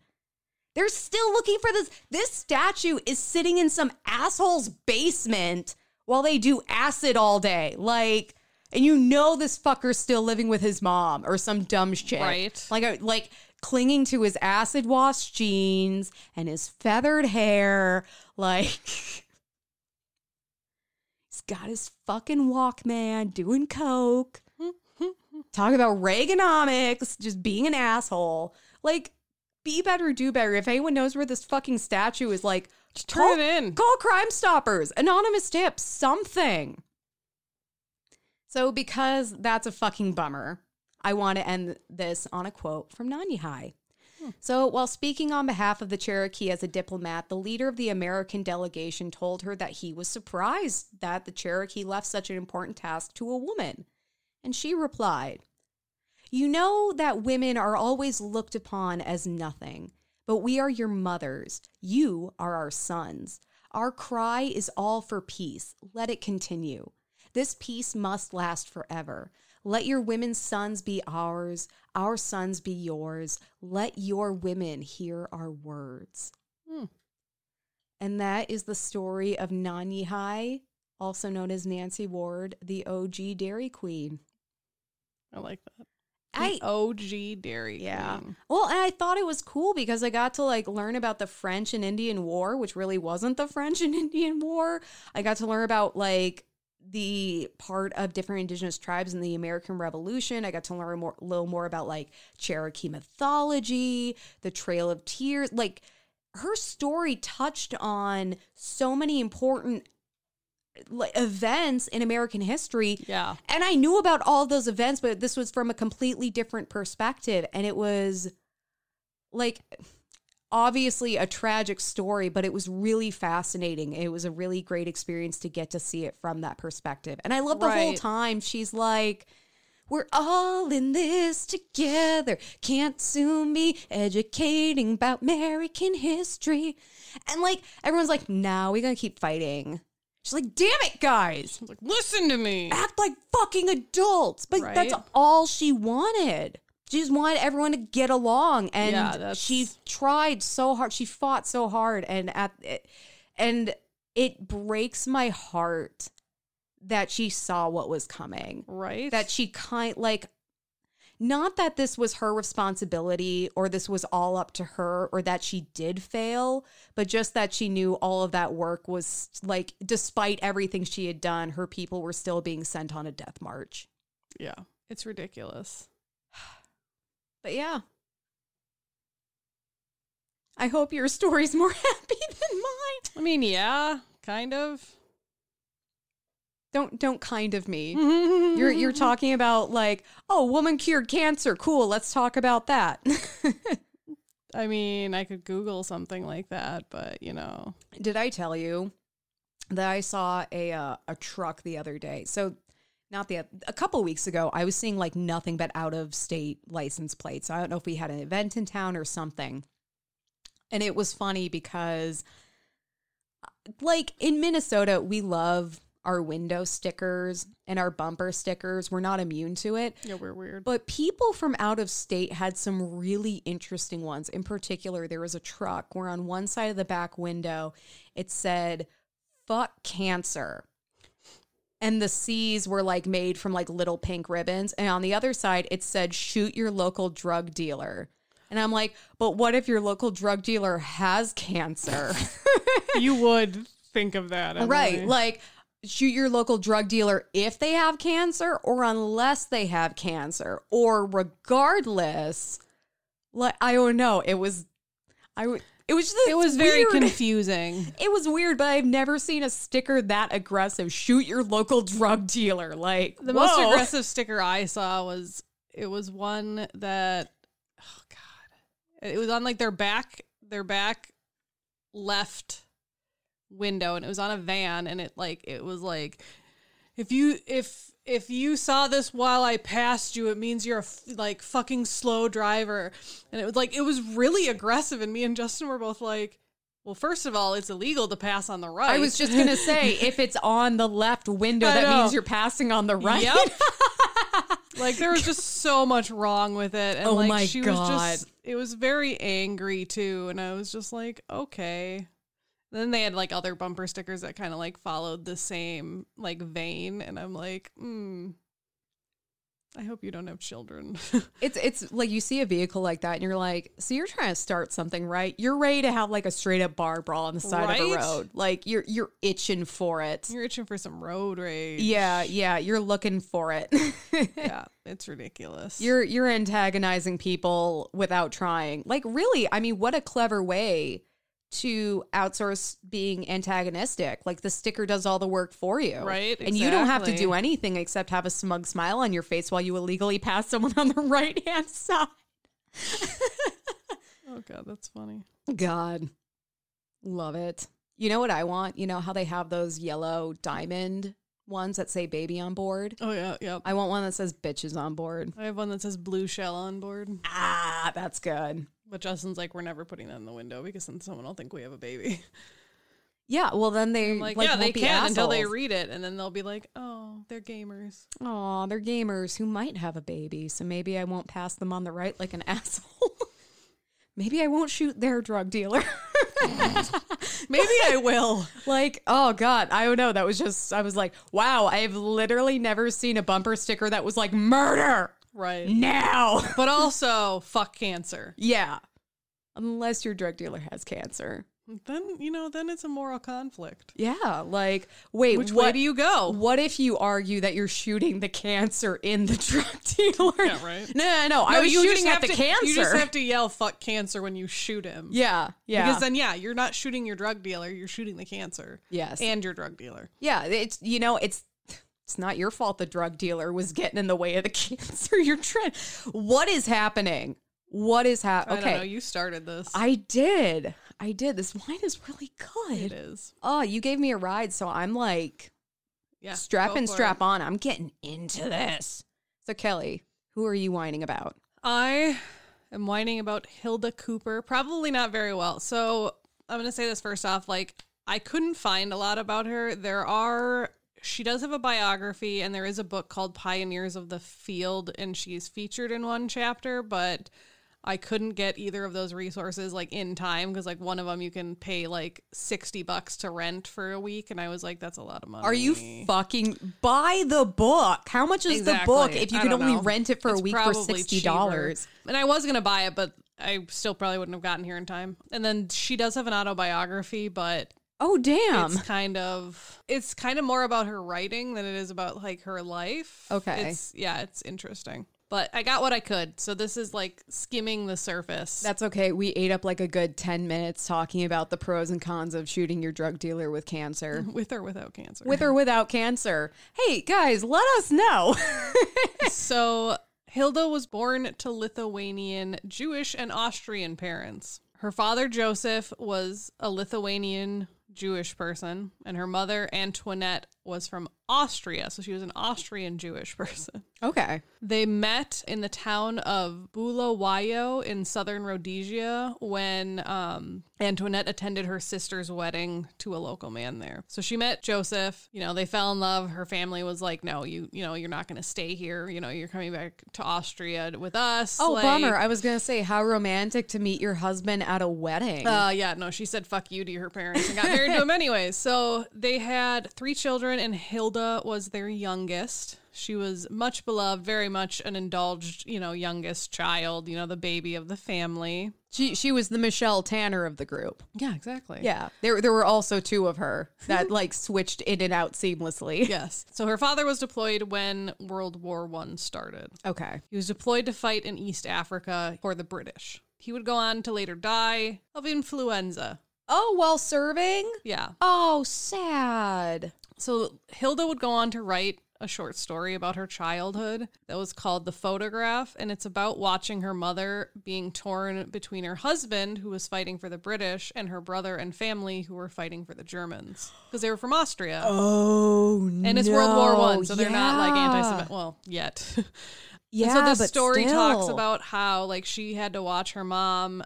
They're still looking for this. This statue is sitting in some asshole's basement while they do acid all day. Like, and you know this fucker's still living with his mom or some dumb shit. Right. Like, like clinging to his acid wash jeans and his feathered hair. Like, he's got his fucking Walkman doing coke. Talk about Reaganomics, just being an asshole. Like, be better, do better. If anyone knows where this fucking statue is, like, Just call, turn it in. Call Crime Stoppers, anonymous tips, something. So, because that's a fucking bummer, I want to end this on a quote from Nanyehi. Hmm. So, while speaking on behalf of the Cherokee as a diplomat, the leader of the American delegation told her that he was surprised that the Cherokee left such an important task to a woman. And she replied, You know that women are always looked upon as nothing, but we are your mothers. You are our sons. Our cry is all for peace. Let it continue. This peace must last forever. Let your women's sons be ours, our sons be yours. Let your women hear our words. Hmm. And that is the story of Hai, also known as Nancy Ward, the OG Dairy Queen. I like that. I OG Dairy yeah. Queen. Well, and I thought it was cool because I got to like learn about the French and Indian War, which really wasn't the French and Indian War. I got to learn about like the part of different indigenous tribes in the American Revolution. I got to learn more, a little more about like Cherokee mythology, the Trail of Tears. Like her story touched on so many important like events in American history Yeah. and I knew about all those events, but this was from a completely different perspective. And it was like obviously a tragic story, but it was really fascinating. It was a really great experience to get to see it from that perspective. And I love the whole time she's like, we're all in this together. Can't sue me educating about American history. And like everyone's like, now we're gonna keep fighting. She's like, damn it, guys Like, listen to me. act like fucking adults. But that's all she wanted. She just wanted everyone to get along, and Yeah, she tried so hard. She fought so hard, and at and it breaks my heart that she saw what was coming. Right? That she kind like. Not that this was her responsibility or this was all up to her or that she did fail, but just that she knew all of that work was like, despite everything she had done, her people were still being sent on a death march. yeah. It's ridiculous. But yeah. I hope your story's more happy than mine. I mean, yeah, kind of. Don't don't kind of me. You're you're talking about like, oh, woman cured cancer. Cool, let's talk about that. I mean, I could Google something like that, but you know. Did I tell you that I saw a uh, a truck the other day? So not the a couple weeks ago, I was seeing like nothing but out of state license plates. I don't know if we had an event in town or something. And it was funny because uh, like in Minnesota, we love our window stickers and our bumper stickers. We're not immune to it. Yeah, we're weird. But people from out of state had some really interesting ones. In particular, there was a truck where on one side of the back window it said, fuck cancer. And the C's were like made from like little pink ribbons. And on the other side, it said, shoot your local drug dealer. And I'm like, but what if your local drug dealer has cancer? you would think of that. Emily. Right. Like, shoot your local drug dealer if they have cancer or unless they have cancer or regardless. Like, I don't know. It was, I, w- it was just, it was very weird. confusing. It was weird, but I've never seen a sticker that aggressive. Shoot your local drug dealer. Like, The most aggressive sticker I saw was it was one that oh god. It was on like their back their back left window and it was on a van and it like it was like if you if if you saw this while I passed you, it means you're a f- like fucking slow driver. And it was like it was really aggressive and me and Justin were both like well, first of all, it's illegal to pass on the right. I was just going to say, if it's on the left window, I that know. means you're passing on the right. Yep. like there was just so much wrong with it, and Oh like my she was God. just it was very angry too, and I was just like, okay. Then they had like other bumper stickers that kind of like followed the same like vein, and I'm like, hmm. I hope you don't have children. It's it's like you see a vehicle like that and you're like, so you're trying to start something, right? You're ready to have like a straight up bar brawl on the side of the road. Like you're you're itching for it. You're itching for some road rage. Yeah, yeah, you're looking for it. yeah, it's ridiculous. you're you're antagonizing people without trying. Like really, I mean, what a clever way to outsource being antagonistic. Like the sticker does all the work for you. Right, And you don't have to do anything except have a smug smile on your face while you illegally pass someone on the right hand side. oh god, that's funny. God. Love it. You know what I want? You know how they have those yellow diamond ones that say baby on board. Oh yeah, yep. I want one that says bitches on board. I have one that says blue shell on board. Ah, that's good. But Justin's like, we're never putting that in the window because then someone will think we have a baby. Yeah, well then they I'm like, like, yeah, they can until they read it, and then they'll be like, oh, they're gamers. Aw, they're gamers who might have a baby, so maybe I won't pass them on the right like an asshole. maybe I won't shoot their drug dealer. Maybe I will. like, oh god, I don't know. That was just I was like, wow, I've literally never seen a bumper sticker that was like murder Right. now. But also, fuck cancer. yeah. Unless your drug dealer has cancer. Then, you know, then it's a moral conflict. Yeah, like wait, Which what way do you go? What if you argue that you're shooting the cancer in the drug dealer? Yeah, right. No, no, no. I was shooting at the to- cancer. You just have to yell "fuck cancer" when you shoot him. yeah, yeah. Because then, yeah, you're not shooting your drug dealer. You're shooting the cancer. Yes. And your drug dealer. yeah, it's you know, it's it's not your fault the drug dealer was getting in the way of the cancer you're trying. What is happening? What is I happening? don't know. Okay. You started this. I did. I did. This wine is really good. is. Oh, you gave me a ride, so I'm like Yeah. strap and strap it. on. I'm getting into this. So Kelley, who are you whining about? I am whining about Hilda Kuper. Probably not very well. So I'm going to say this first off. Like, I couldn't find a lot about her. There are, she does have a biography, and there is a book called Pioneers of the Field, and she's featured in one chapter, but. I couldn't get either of those resources like in time because like one of them you can pay like 60 bucks to rent for a week and I was like that's a lot of money. Are you fucking buy the book? How much is the book if you I can only know. rent it for a week for probably sixty cheaper. dollars? And I was gonna buy it, but I still probably wouldn't have gotten here in time. And then she does have an autobiography, but Oh damn! it's kind of it's kind of more about her writing than it is about like her life. Okay. It's yeah, it's interesting. But I got what I could. So this is like skimming the surface. That's okay. We ate up like a good ten minutes talking about the pros and cons of shooting your drug dealer with cancer, with or without cancer. with or without cancer. Hey guys, let us know. So Hilda was born to Lithuanian Jewish and Austrian parents. Her father Joseph was a Lithuanian Jewish person, and her mother Antoinette was from Austria, so she was an Austrian Jewish person. okay. They met in the town of Bulawayo in southern Rhodesia when um, Antoinette attended her sister's wedding to a local man there. So she met Joseph. You know, they fell in love. Her family was like, "No, you, you know, you're not going to stay here. You know, you're coming back to Austria with us." Oh Like, bummer. I was gonna say how romantic to meet your husband at a wedding. Uh, yeah, no, she said fuck you to her parents and got married to him anyways. So they had three children, and Hilda was their youngest. She was much beloved, very much an indulged, you know, youngest child, you know, the baby of the family. she she was the Michelle Tanner of the group. Yeah, exactly. Yeah, there there were also two of her that like switched in and out seamlessly. Yes. So her father was deployed when World War One started. Okay. He was deployed to fight in East Africa for the British. He would go on to later die of influenza. Oh, while serving. Yeah. Oh, sad. So Hilda would go on to write a short story about her childhood that was called The Photograph, and it's about watching her mother being torn between her husband, who was fighting for the British, and her brother and family, who were fighting for the Germans, because they were from Austria. Oh, and it's World War One, so they're not like anti-Semitic. Well, yet. Yeah, and so the story talks about how like she had to watch her mom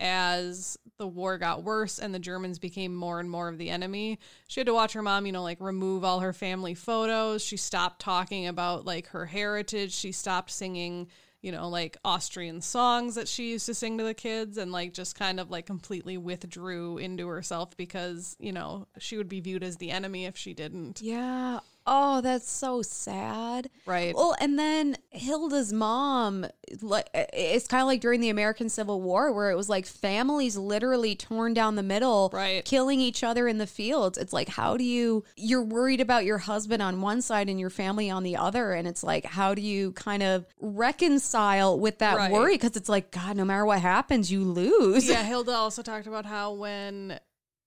as the war got worse and the Germans became more and more of the enemy. She had to watch her mom, you know, like remove all her family photos. She stopped talking about like her heritage. She stopped singing, you know, like Austrian songs that she used to sing to the kids and like just kind of like completely withdrew into herself because, you know, she would be viewed as the enemy if she didn't. Yeah. Oh, that's so sad. Right. Well, and then Hilda's mom, like, it's kind of like during the American Civil War, where it was like families literally torn down the middle, Right. killing each other in the fields. It's like, how do you? You're worried about your husband on one side and your family on the other, and it's like, how do you kind of reconcile with that Right. worry? Because it's like, God, no matter what happens, you lose. yeah, Hilda also talked about how when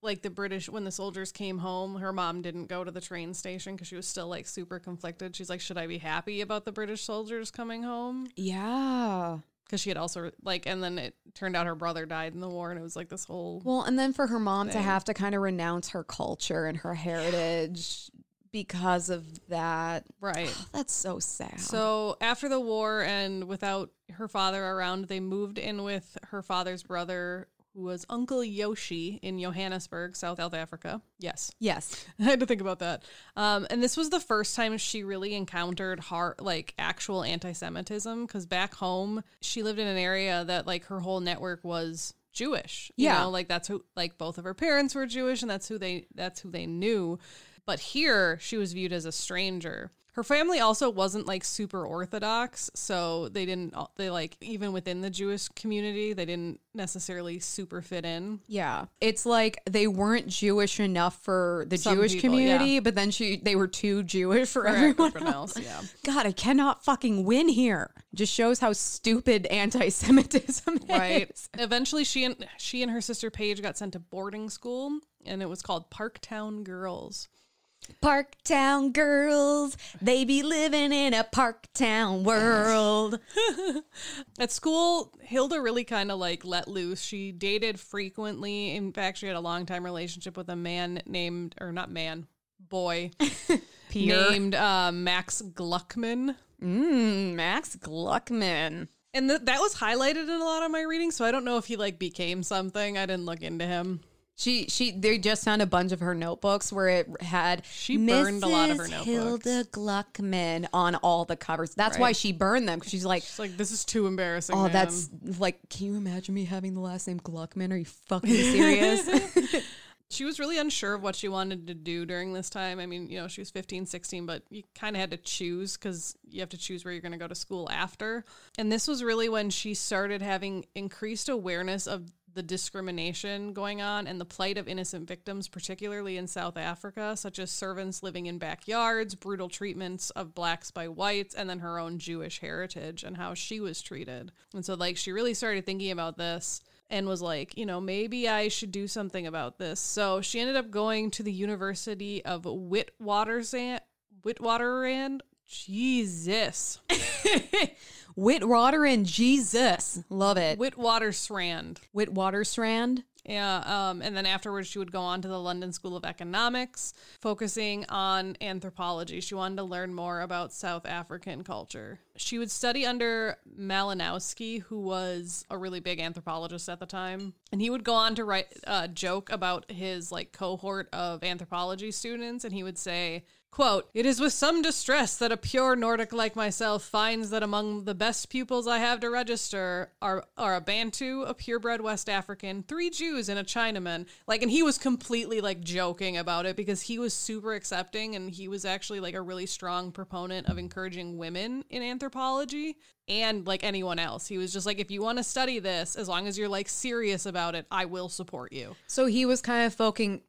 like the British when the soldiers came home, her mom didn't go to the train station because she was still like super conflicted. She's like, should I be happy about the British soldiers coming home? yeah. Because she had also like, and then it turned out her brother died in the war, and it was like this whole Well, and then for her mom to have to kind of renounce her culture and her heritage because of that. Right. That's so sad. So after the war and without her father around, they moved in with her father's brother, who was Uncle Yoshi in Johannesburg, South South Africa. Yes, yes. I had to think about that. Um, and this was the first time she really encountered hard, like actual anti-Semitism, because back home she lived in an area that like her whole network was Jewish. You Yeah. know, like that's who, like both of her parents were Jewish, and that's who they that's who they knew. But here she was viewed as a stranger. Her family also wasn't like super orthodox, so they didn't they like even within the Jewish community, they didn't necessarily super fit in. Yeah. It's like they weren't Jewish enough for the Some Jewish people, community, yeah. but then she they were too Jewish for, For everyone, everyone else. else, yeah. God, I cannot fucking win here. Just shows how stupid anti-Semitism right is. eventually she and she and her sister paige got sent to boarding school and it was called parktown girls Parktown girls, they be living in a Parktown world. at school hilda really kind of like let loose. She dated frequently. In fact she had a long time relationship with a man named or not man boy named uh, max gluckman. Mmm, Max Gluckman. and th- that was highlighted in a lot of my reading so i don't know if he like became something. I didn't look into him She she they just found a bunch of her notebooks where it had She burned a lot of her Mrs. notebooks. Hilda Gluckman on all the covers. That's why she burned them because she's like, it's like this is too embarrassing oh, man." that's like, can you imagine me having the last name Gluckman? Are you fucking serious? she was really unsure of what she wanted to do during this time. I mean, you know, she was 15, 16, but you kind of had to choose because you have to choose where you're going to go to school after. And this was really when she started having increased awareness of the discrimination going on and the plight of innocent victims, particularly in South Africa, such as servants living in backyards, brutal treatments of blacks by whites, and then her own Jewish heritage and how she was treated. And so, like, she really started thinking about this and was like, you know, maybe I should do something about this. So she ended up going to the University of Witwatersrand. Witwatersrand. Jesus. Whitwater and Jesus. Love it. Witwatersrand. Whitwatersrand. Yeah, um, and then afterwards, she would go on to the London School of Economics, focusing on anthropology. She wanted to learn more about South African culture. She would study under Malinowski, who was a really big anthropologist at the time, and he would go on to write a joke about his like cohort of anthropology students, and he would say. Quote, it is with some distress that a pure Nordic like myself finds that among the best pupils I have to register are, are a Bantu, a purebred West African, three Jews, and a Chinaman. Like, and he was completely like joking about it because he was super accepting and he was actually like a really strong proponent of encouraging women in anthropology and like anyone else. He was just like, if you want to study this, as long as you're like serious about it, I will support you. So he was kind of poking,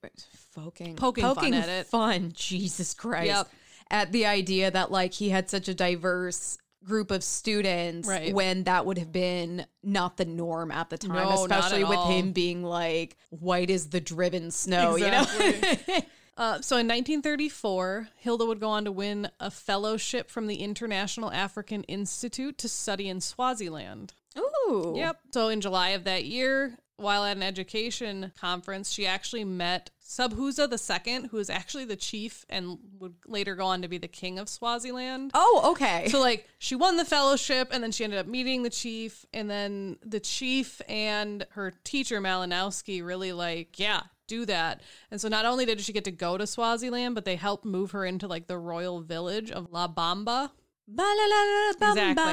poking, Poking fun at it. Fun, Jesus Christ, Yep. at the idea that like he had such a diverse group of students Right. when that would have been not the norm at the time, No, especially with all. him being like white as the driven snow, you know. Uh, so in 1934, Hilda would go on to win a fellowship from the International African Institute to study in Swaziland. Ooh, Yep. So in July of that year, while at an education conference, she actually met Sobhuza II, who is actually the chief and would later go on to be the king of Swaziland. Oh, okay. So like she won the fellowship and then she ended up meeting the chief and then the chief and her teacher Malinowski really like, yeah, do that. And so not only did she get to go to Swaziland, but they helped move her into like the royal village of La Bamba. Exactly.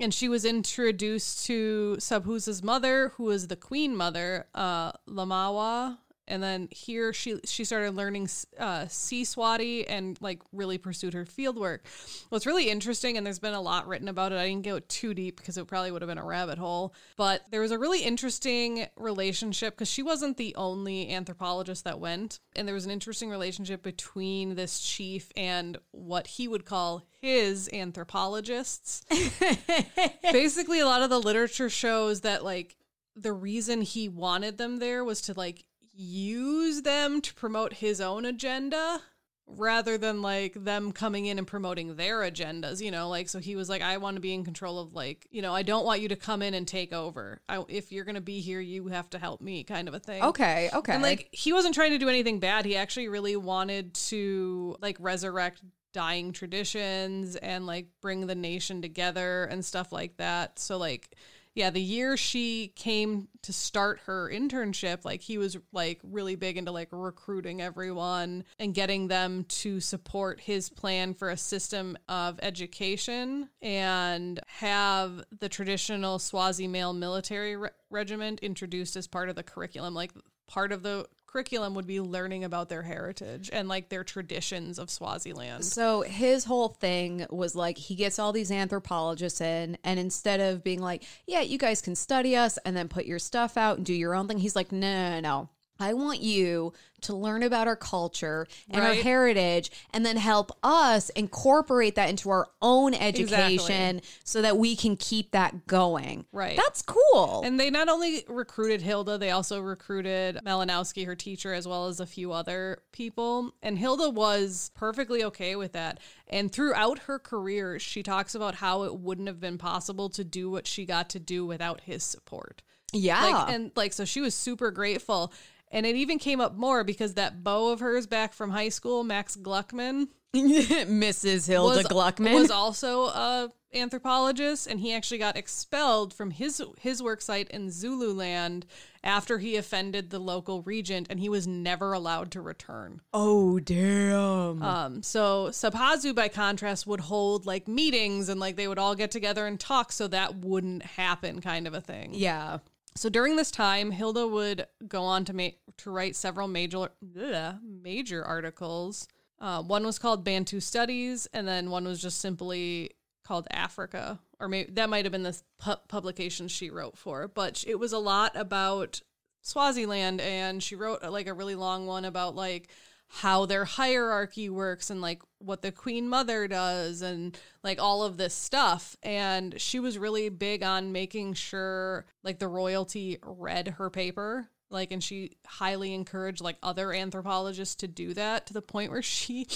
And she was introduced to Sobhuza's mother, who was the queen mother, uh, Lomawa. And then here she she started learning uh, siSwati and like really pursued her field work. What's really interesting, and there's been a lot written about it. I didn't go too deep because it probably would have been a rabbit hole. But there was a really interesting relationship because she wasn't the only anthropologist that went, and there was an interesting relationship between this chief and what he would call his anthropologists. Basically, a lot of the literature shows that like the reason he wanted them there was to like use them to promote his own agenda rather than like them coming in and promoting their agendas, you know, like so he was like I want to be in control of like, you know, I don't want you to come in and take over. I, if you're going to be here, you have to help me kind of a thing. Okay, okay. And like he wasn't trying to do anything bad. He actually really wanted to like resurrect dying traditions and like bring the nation together and stuff like that. So like yeah, the year she came to start her internship, like he was like really big into like recruiting everyone and getting them to support his plan for a system of education and have the traditional Swazi male military re- regiment introduced as part of the curriculum. Like part of the curriculum would be learning about their heritage and like their traditions of Swaziland. So his whole thing was like he gets all these anthropologists in, and instead of being like, "Yeah, you guys can study us and then put your stuff out and do your own thing," he's like, "No, no, no. I want you to learn about our culture and our heritage and then help us incorporate that into our own education so that we can keep that going. Right. That's cool. And they not only recruited Hilda, they also recruited Malinowski, her teacher, as well as a few other people. And Hilda was perfectly okay with that. And throughout her career, she talks about how it wouldn't have been possible to do what she got to do without his support. yeah. Like and like so she was super grateful. And it even came up more because that beau of hers back from high school, Max Gluckman, Mrs. Hilda was, Gluckman. was also a anthropologist and he actually got expelled from his his work site in Zululand after he offended the local regent and he was never allowed to return. oh, damn. Um so Sobhuza by contrast would hold like meetings and like they would all get together and talk so that wouldn't happen kind of a thing. yeah. So during this time, Hilda would go on to make to write several major bleh, major articles. Uh, one was called Bantu Studies, and then one was just simply called Africa, or maybe that might have been the pu- publication she wrote for. But it was a lot about Swaziland, and she wrote uh, like a really long one about like how their hierarchy works and like what the queen mother does and like all of this stuff. And she was really big on making sure like the royalty read her paper like and she highly encouraged like other anthropologists to do that to the point where she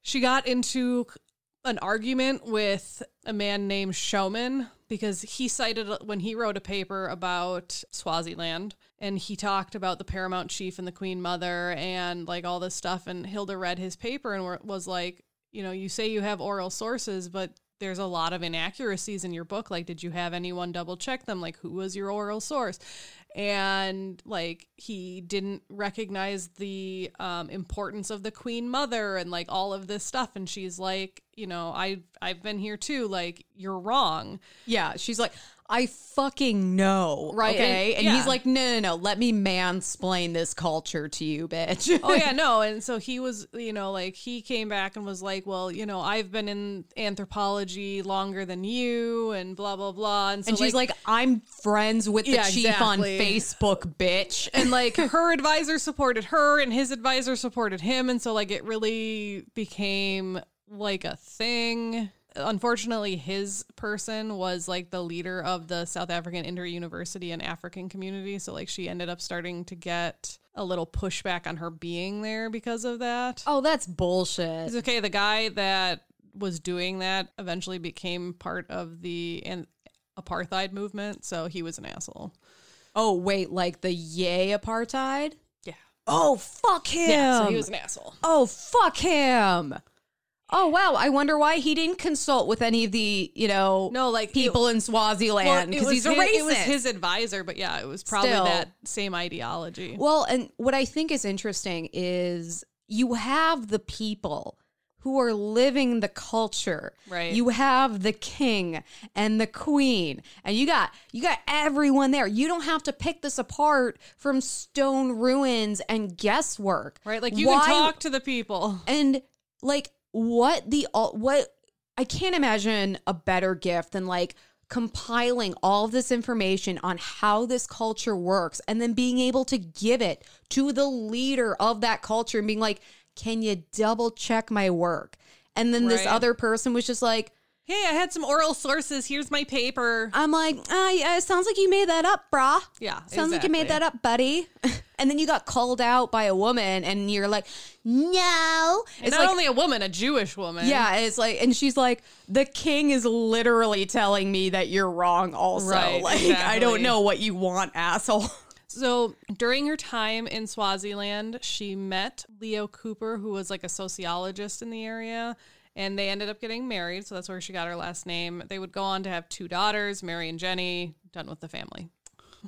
she got into an argument with a man named Schoeman because he cited uh, when he wrote a paper about Swaziland and he talked about the paramount chief and the queen mother and like all this stuff and Hilda read his paper and was like, you know, you say you have oral sources, but there's a lot of inaccuracies in your book. Like, did you have anyone double check them? Like, who was your oral source? And like, he didn't recognize the um, importance of the queen mother and like all of this stuff. And she's like, you know, I I've been here too. Like, you're wrong. Yeah, she's like, I fucking know, Right, Okay, eh? and- and, yeah. he's like, no, no, no, let me mansplain this culture to you, bitch. oh yeah no and so he was you know like he came back and was like well you know i've been in anthropology longer than you and blah blah blah and so and she's like, I'm friends with the Yeah, chief exactly. on Facebook, bitch. and like her advisor supported her and his advisor supported him and so like it really became like a thing unfortunately his person was like the leader of the south african inter-university and african community so like she ended up starting to get a little pushback on her being there because of that oh, that's bullshit. It's okay. The guy that was doing that eventually became part of the an- apartheid movement, so he was an asshole. Oh, wait, like the yay apartheid? Yeah. Oh, fuck him. Yeah. So he was an asshole. oh, fuck him. Oh, wow. I wonder why he didn't consult with any of the, you know, No, like people in Swaziland because was he's a his, racist. It was his advisor, but yeah, it was probably Still. that same ideology. Well, and what I think is interesting is you have the people who are living the culture. Right. You have the king and the queen, and you got you got everyone there. You don't have to pick this apart from stone ruins and guesswork. right? Like you Why- can talk to the people. and like what the what I can't imagine a better gift than like compiling all this information on how this culture works and then being able to give it to the leader of that culture and being like, "Can you double check my work?" And then this other person was just like, Hey, I had some oral sources. Here's my paper. I'm like, ah, yeah, it sounds like you made that up, brah. Yeah, Sounds like you made exactly. that up, buddy. and then you got called out by a woman, and you're like, no. And It's not like, only a woman, a Jewish woman. yeah, it's like, and she's like, the king is literally telling me that you're wrong, also. Right, like, I don't know what you want, asshole. So during her time in Swaziland, she met Leo Kuper, who was like a sociologist in the area, and they ended up getting married. So that's where she got her last name. They would go on to have two daughters, Mary and Jenny. Done with the family.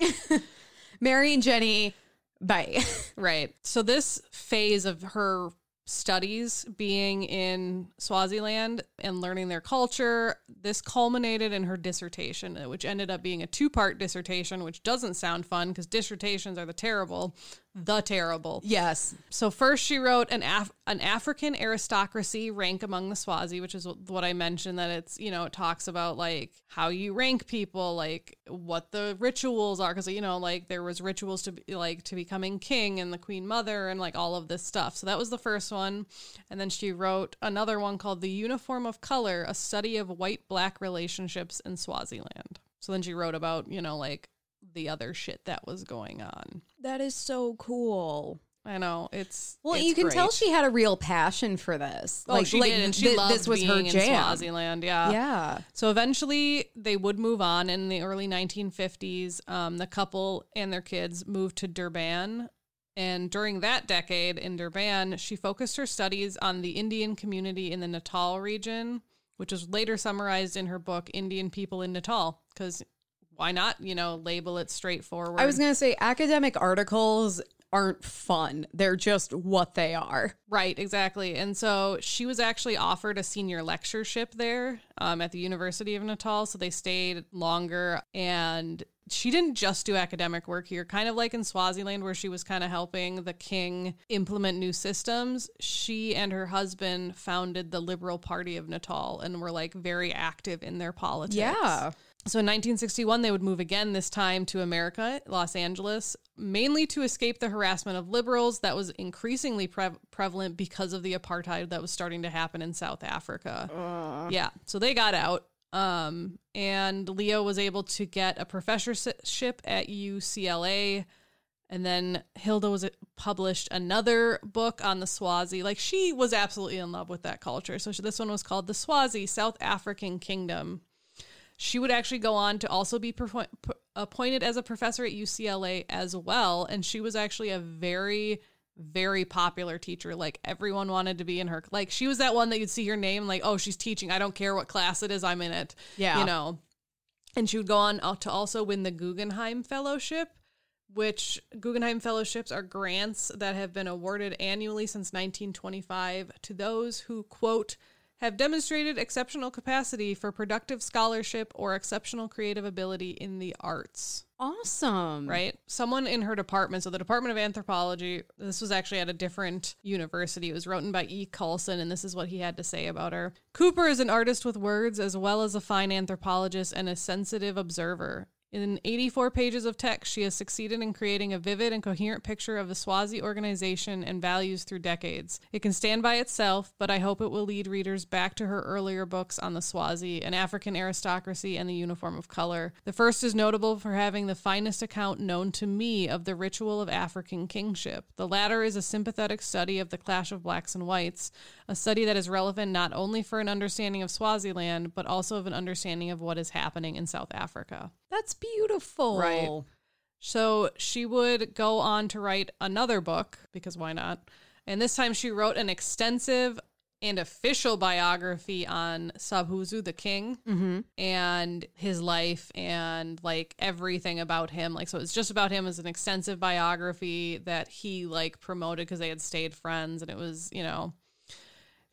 Mary and Jenny, bye. Right. So this phase of her studies being in Swaziland and learning their culture, this culminated in her dissertation, which ended up being a two-part dissertation, which doesn't sound fun because dissertations are the terrible, the terrible. yes. So first she wrote an Af- an African aristocracy rank among the Swazi, which is what I mentioned that it's, you know, it talks about like how you rank people, like what the rituals are cuz you know, like there was rituals to be, like to becoming king and the queen mother and like all of this stuff. So that was the first one. And then she wrote another one called The Uniform of Color: A Study of White Black Relationships in Swaziland. So then she wrote about, you know, like the other shit that was going on. That is so cool. I know it's Well, it's you can tell she had a real passion for this. Oh, she did, and she thi- loved this was being her in. Swaziland. Yeah. Yeah. So eventually, they would move on. In the early 1950s, um, the couple and their kids moved to Durban. And during that decade in Durban, she focused her studies on the Indian community in the Natal region, which was later summarized in her book "Indian People in Natal." Because why not? You know, label it straightforward. I was going to say academic articles aren't fun. They're just what they are. Right, exactly. And so she was actually offered a senior lectureship there um, at the University of Natal. So they stayed longer. And she didn't just do academic work here, kind of like in Swaziland, where she was kind of helping the king implement new systems. She and her husband founded the Liberal Party of Natal and were like very active in their politics. Yeah. So in 1961, they would move again, this time to America, Los Angeles, mainly to escape the harassment of liberals that was increasingly pre- prevalent because of the apartheid that was starting to happen in South Africa. Yeah, so they got out. Um, and Leo was able to get a professorship at UCLA. And then Hilda was published another book on the Swazi. Like she was absolutely in love with that culture. So she, this one was called The Swazi South African Kingdom. She would actually go on to also be perpo- appointed as a professor at UCLA as well. And she was actually a very, very popular teacher. Like everyone wanted to be in her. Like she was that one that you'd see her name, like, oh, she's teaching. I don't care what class it is, I'm in it. Yeah. You know. And she would go on uh, to also win the Guggenheim Fellowship, which Guggenheim Fellowships are grants that have been awarded annually since 1925 to those who, quote, have demonstrated exceptional capacity for productive scholarship or exceptional creative ability in the arts. Awesome. Right? Someone in her department, so the Department of Anthropology, this was actually at a different university. It was written by E. Colson, and this is what he had to say about her. Kuper is an artist with words as well as a fine anthropologist and a sensitive observer. In 84 pages of text, she has succeeded in creating a vivid and coherent picture of the Swazi organization and values through decades. It can stand by itself, but I hope it will lead readers back to her earlier books on the Swazi, an African aristocracy, and the uniform of color. The first is notable for having the finest account known to me of the ritual of African kingship. The latter is a sympathetic study of the clash of blacks and whites, a study that is relevant not only for an understanding of Swaziland, but also of an understanding of what is happening in South Africa. That's beautiful. Right. So she would go on to write another book, because why not? And this time she wrote an extensive and official biography on Sobhuza the king Mm-hmm. and his life and like everything about him. Like, so it's just about him as an extensive biography that he like promoted because they had stayed friends and it was, you know,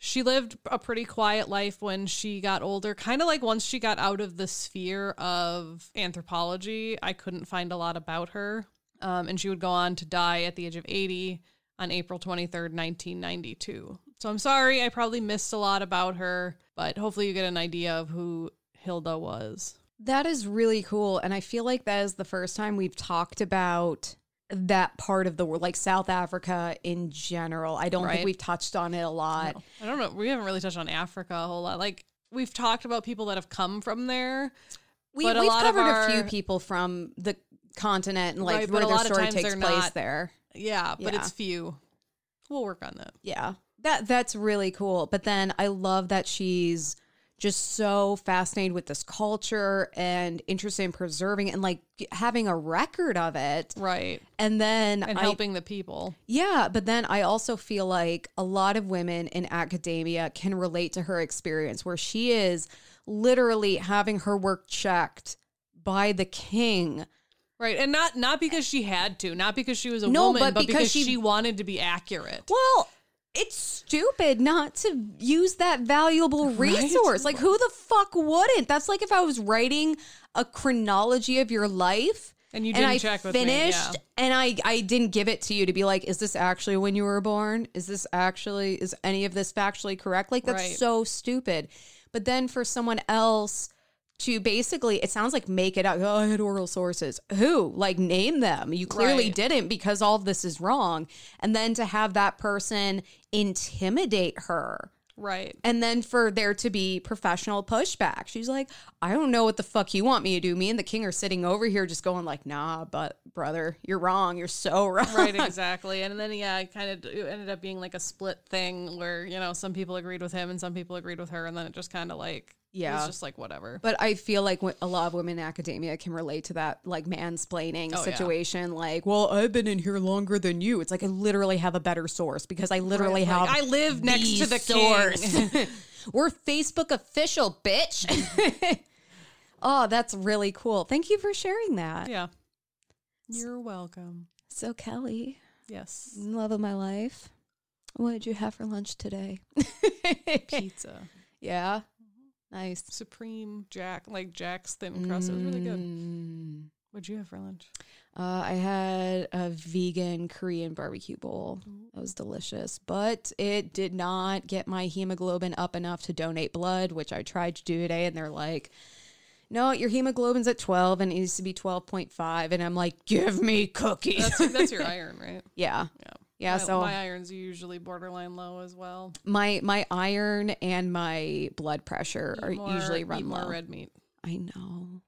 she lived a pretty quiet life when she got older. Kind of like once she got out of the sphere of anthropology, I couldn't find a lot about her. Um, and she would go on to die at the age of 80 on April 23rd, 1992. So I'm sorry, I probably missed a lot about her, but hopefully you get an idea of who Hilda was. That is really cool. And I feel like that is the first time we've talked about that part of the world, like South Africa in general. I don't Right. think we've touched on it a lot. I don't know. We haven't really touched on Africa a whole lot. Like, we've talked about people that have come from there. We, but we've lot of covered a few people from the continent and like Right, where a their story takes place not- there. Yeah, but Yeah. it's few. We'll work on that. Yeah. That that's really cool. But then I love that she's just so fascinated with this culture and interested in preserving it and like having a record of it. Right. And then And I, helping the people. Yeah, but then I also feel like a lot of women in academia can relate to her experience where she is literally having her work checked by the king. Right. And not not because she had to, not because she was a No, woman, but but, because because, she- she, wanted to be accurate. Well, it's stupid not to use that valuable resource. Like, who the fuck wouldn't? That's like if I was writing a chronology of your life. And you didn't I check with me, finished, yeah. and I I didn't give it to you to be like, is this actually when you were born? Is this actually is any of this factually correct? Like that's Right. so stupid. But then for someone else to basically, it sounds like make it up. Oh, I had oral sources. Who? Like name them. You clearly Right. didn't because all of this is wrong. And then to have that person intimidate her. Right. And then for there to be professional pushback. She's like, I don't know what the fuck you want me to do. Me and the king are sitting over here just going like, nah, but brother, you're wrong. You're so wrong. Right, exactly. And then yeah, it kind of ended up being like a split thing where, you know, some people agreed with him and some people agreed with her and then it just kind of like Yeah. was just like whatever. But I feel like a lot of women in academia can relate to that like mansplaining Oh, yeah. situation. Like, well, I've been in here longer than you. It's like I literally have a better source because I literally Right, like, have. I live next to the source. We're Facebook official, bitch. oh, that's really cool. Thank you for sharing that. yeah. You're welcome. So, Kelley, Yes. love of my life, what did you have for lunch today? Pizza. yeah, nice. Supreme Jack, like Jack's thin crust. It was really good. Mm. What'd you have for lunch? Uh, I had a vegan Korean barbecue bowl. That was delicious, but it did not get my hemoglobin up enough to donate blood, which I tried to do today, and they're like, "No, your hemoglobin's at twelve and it needs to be twelve point five. And I'm like, "Give me cookies." That's that's your iron, right? yeah, Yeah. Yeah. my, so my iron's usually borderline low as well. my my iron and my blood pressure Eat are more- usually eat run more low. red meat. I know.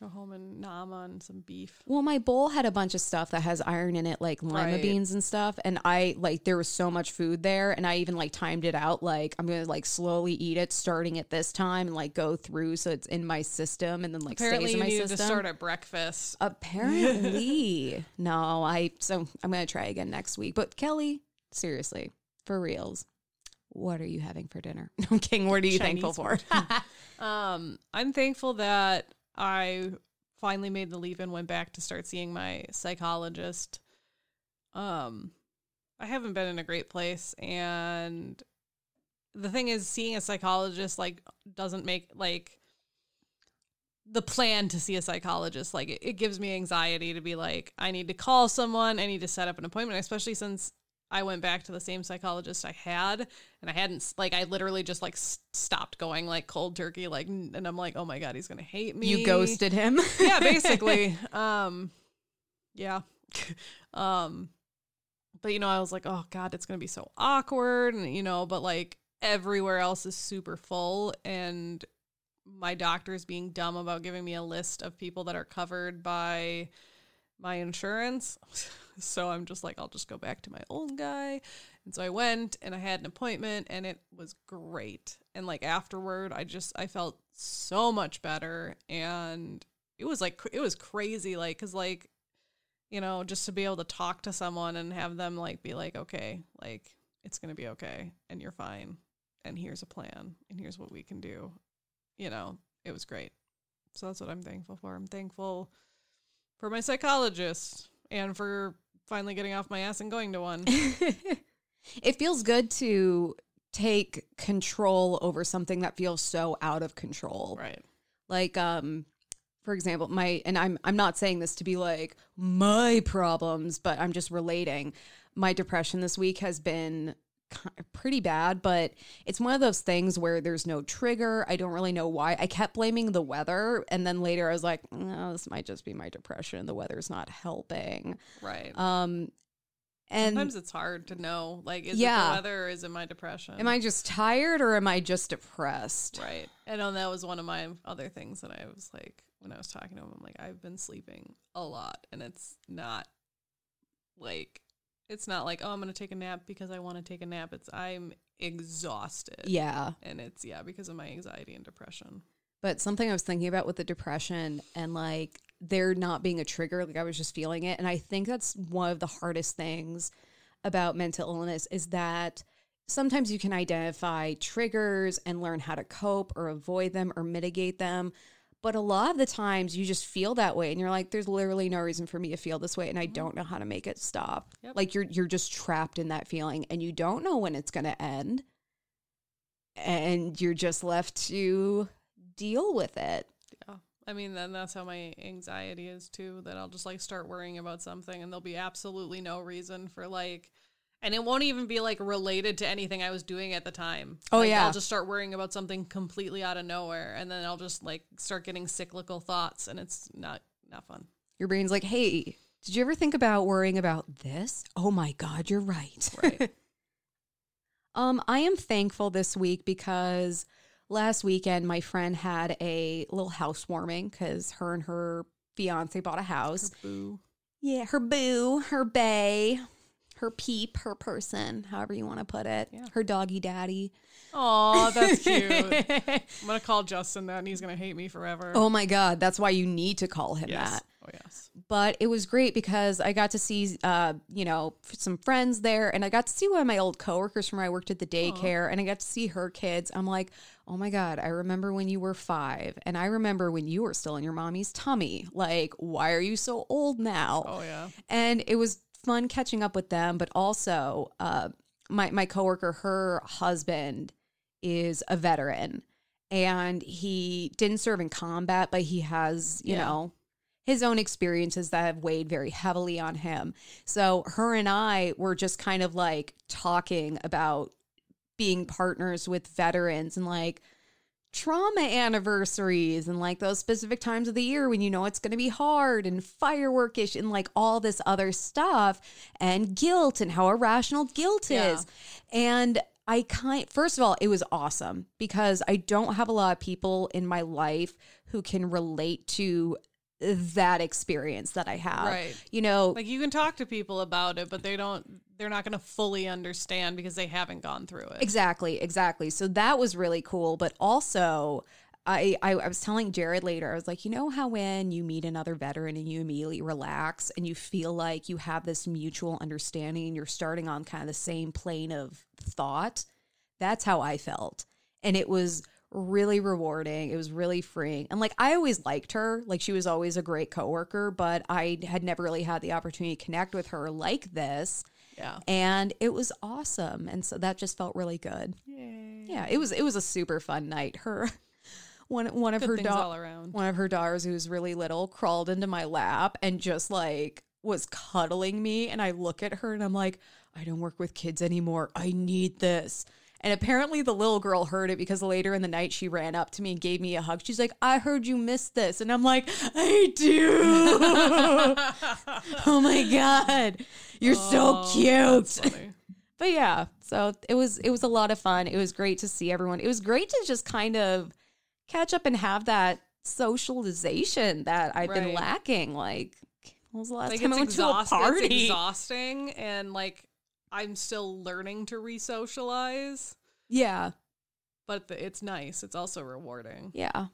Go home and nom on some beef. Well, my bowl had a bunch of stuff that has iron in it, like lima Right. beans and stuff. And I like there was so much food there, and I even like timed it out. Like I'm gonna like slowly eat it, starting at this time, and like go through so it's in my system, and then like Apparently, stays in you my system. to start at breakfast. Apparently, no. I so I'm gonna try again next week. But Kelley, seriously, for reals, what are you having for dinner? I'm kidding. What are you Chinese thankful for? Um, I'm thankful that I finally made the leap and went back to start seeing my psychologist. Um, I haven't been in a great place, and the thing is, seeing a psychologist like doesn't make like the plan to see a psychologist like it, it gives me anxiety to be like I need to call someone, I need to set up an appointment, especially since I went back to the same psychologist I had and I hadn't like I literally just like s- stopped going like cold turkey like and I'm like oh my god he's gonna hate me you ghosted him. yeah basically um yeah um but you know I was like oh god it's gonna be so awkward and you know but like everywhere else is super full and my doctor is being dumb about giving me a list of people that are covered by my insurance. so I'm just like, I'll just go back to my old guy. And so I went and I had an appointment and it was great. And like afterward, I just, I felt so much better. And it was like, it was crazy. Like, cause like, you know, just to be able to talk to someone and have them like be like, okay, like it's going to be okay and you're fine. And here's a plan and here's what we can do. You know, it was great. So that's what I'm thankful for. I'm thankful for my psychologist and for finally getting off my ass and going to one. it feels good to take control over something that feels so out of control. right. Like um for example, my and I'm I'm not saying this to be like my problems, but I'm just relating. My depression this week has been pretty bad, but it's one of those things where there's no trigger. I don't really know why. I kept blaming the weather and then later I was like, no, this might just be my depression. The weather's not helping. Right. Um, And Sometimes it's hard to know. Like, is it Yeah. the weather or is it my depression? am I just tired or am I just depressed? right? And that was one of my other things that I was like when I was talking to him. I'm like, I've been sleeping a lot, and it's not like it's not like oh I'm gonna take a nap because I want to take a nap. It's I'm exhausted. Yeah. and it's yeah because of my anxiety and depression. But something I was thinking about with the depression and like there not being a trigger, like I was just feeling it. And I think that's one of the hardest things about mental illness is that sometimes you can identify triggers and learn how to cope or avoid them or mitigate them. But a lot of the times you just feel that way and you're like, there's literally no reason for me to feel this way and I mm-hmm. don't know how to make it stop. Yep. Like you're you're just trapped in that feeling and you don't know when it's gonna end. And you're just left to deal with it. Yeah. I mean, then that's how my anxiety is too. That I'll just like start worrying about something, and there'll be absolutely no reason for like, and it won't even be like related to anything I was doing at the time. Oh, Like, yeah. I'll just start worrying about something completely out of nowhere, and then I'll just like start getting cyclical thoughts, and it's not not fun. Your brain's like, hey, did you ever think about worrying about this? Oh my God, you're right. Right. um, I am thankful this week because last weekend my friend had a little housewarming because her and her fiance bought a house. Boo. Yeah, her boo, her bae, her peep, her person, however you want to put it. Yeah. Her doggy daddy. Oh, that's cute. I'm gonna call Justin that, and he's gonna hate me forever. oh my God, that's why you need to call him yes. that. Oh yes. but it was great because I got to see, uh, you know, some friends there, and I got to see one of my old coworkers from where I worked at the daycare, and I got to see her kids. I'm like, oh my god, I remember when you were five, and I remember when you were still in your mommy's tummy. Like, why are you so old now? Oh yeah. and it was fun catching up with them but also uh, my, my coworker her husband is a veteran and he didn't serve in combat but he has you Yeah. know his own experiences that have weighed very heavily on him so her and i were just kind of like talking about being partners with veterans and like trauma anniversaries and like those specific times of the year when you know it's going to be hard and fireworkish and like all this other stuff and guilt and how irrational guilt Yeah. is. And I kind first of all, it was awesome because I don't have a lot of people in my life who can relate to that experience that I have. Right. You know, Like you can talk to people about it, but they don't. They're not gonna fully understand because they haven't gone through it. Exactly, exactly. So that was really cool. But also, I, I I was telling Jared later, I was like, you know how when you meet another veteran and you immediately relax and you feel like you have this mutual understanding and you're starting on kind of the same plane of thought. That's how I felt, and it was really rewarding. It was really freeing, and like I always liked her. Like she was always a great coworker, but I had never really had the opportunity to connect with her like this Yeah. and it was awesome and so that just felt really good Yay. yeah it was it was a super fun night her one one of Good her things da- all around. one of her daughters who was really little crawled into my lap and just like was cuddling me and i look at her and i'm like i don't work with kids anymore i need this and apparently the little girl heard it because later in the night she ran up to me and gave me a hug she's like i heard you missed this and i'm like i do oh my god you're so Oh, cute but yeah, so it was it was a lot of fun. It was great to see everyone. It was great to just kind of catch up and have that socialization that I've been lacking. Like, when was the last like time I went to a exhaust- it's party? exhausting and like i'm still learning to re-socialize Yeah, but the, it's nice it's also rewarding yeah,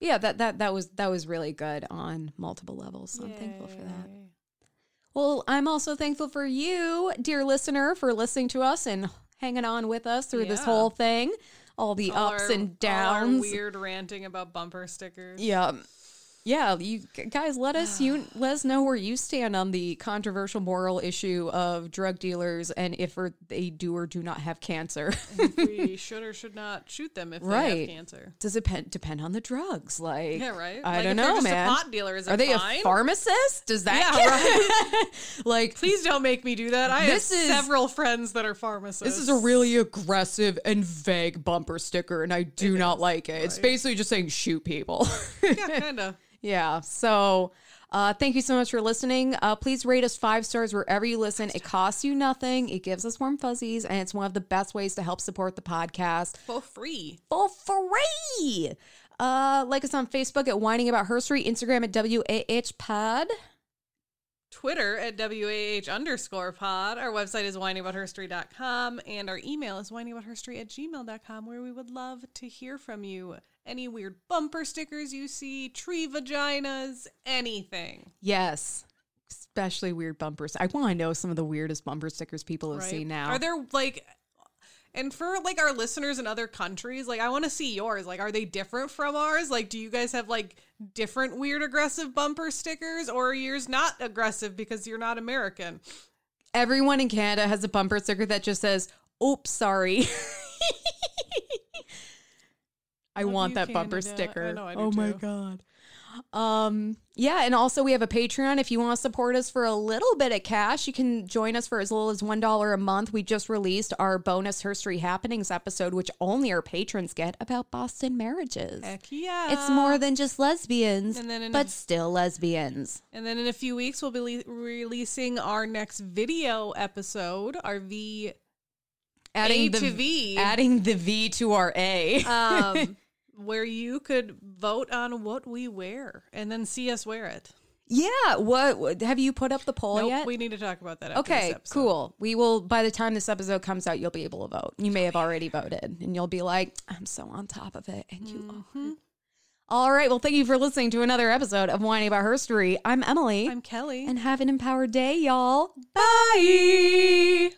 yeah. That that that was that was really good on multiple levels. So I'm thankful for that. Well, I'm also thankful for you, dear listener, for listening to us and hanging on with us through this whole thing. All the All ups our- and downs. weird ranting about bumper stickers Yeah. Yeah, you guys let us you let us know where you stand on the controversial moral issue of drug dealers and if or they do or do not have cancer. we should or should not shoot them if they Right. have cancer Does it depend depend on the drugs? Like yeah right I Like, don't know, man. a pot dealer is Are it they fine? a pharmacist? Does that Yeah, count? like please don't make me do that i have is- several friends that are pharmacists this is a really aggressive and vague bumper sticker and I do not like it. It's basically just saying shoot people. yeah kind of Yeah. So uh, thank you so much for listening. Uh, please rate us five stars wherever you listen. It costs you nothing. It gives us warm fuzzies, and it's one of the best ways to help support the podcast For free. for free. Uh, like us on Facebook at Whining About Herstory, Instagram at WAH Pod. Twitter at WAH underscore pod. Our website is whiningaboutherstory.com and our email is whiningaboutherstory at gmail.com where we would love to hear from you. Any weird bumper stickers you see, tree vaginas, anything. Yes. Especially weird bumpers. I want to know some of the weirdest bumper stickers people have right? seen now. Are there like and for like our listeners in other countries, like I want to see yours. Like, are they different from ours? Like, do you guys have like different weird aggressive bumper stickers, or are yours not aggressive because you're not American? Everyone in Canada has a bumper sticker that just says, "Oops, sorry." I Love want you, that bumper sticker. Know, oh my god. Um yeah, and also we have a Patreon. If you want to support us for a little bit of cash, you can join us for as little as one dollar a month. We just released our bonus Herstory Happenings episode, which only our patrons get about Boston marriages. Heck yeah! It's more than just lesbians, And then but a- still lesbians. And then in a few weeks, we'll be le- releasing our next video episode, our V A the to V, adding the V to our A. um, where you could vote on what we wear and then see us wear it. yeah, what have you put up the poll Nope, yet? we need to talk about that. Okay, cool. We will by the time this episode comes out, you'll be able to vote. You may have already voted and you'll be like, I'm so on top of it and you Mm-hmm. are. All right, well thank you for listening to another episode of Whining About Herstory. I'm Emily I'm Kelley. and have an empowered day, y'all. Bye.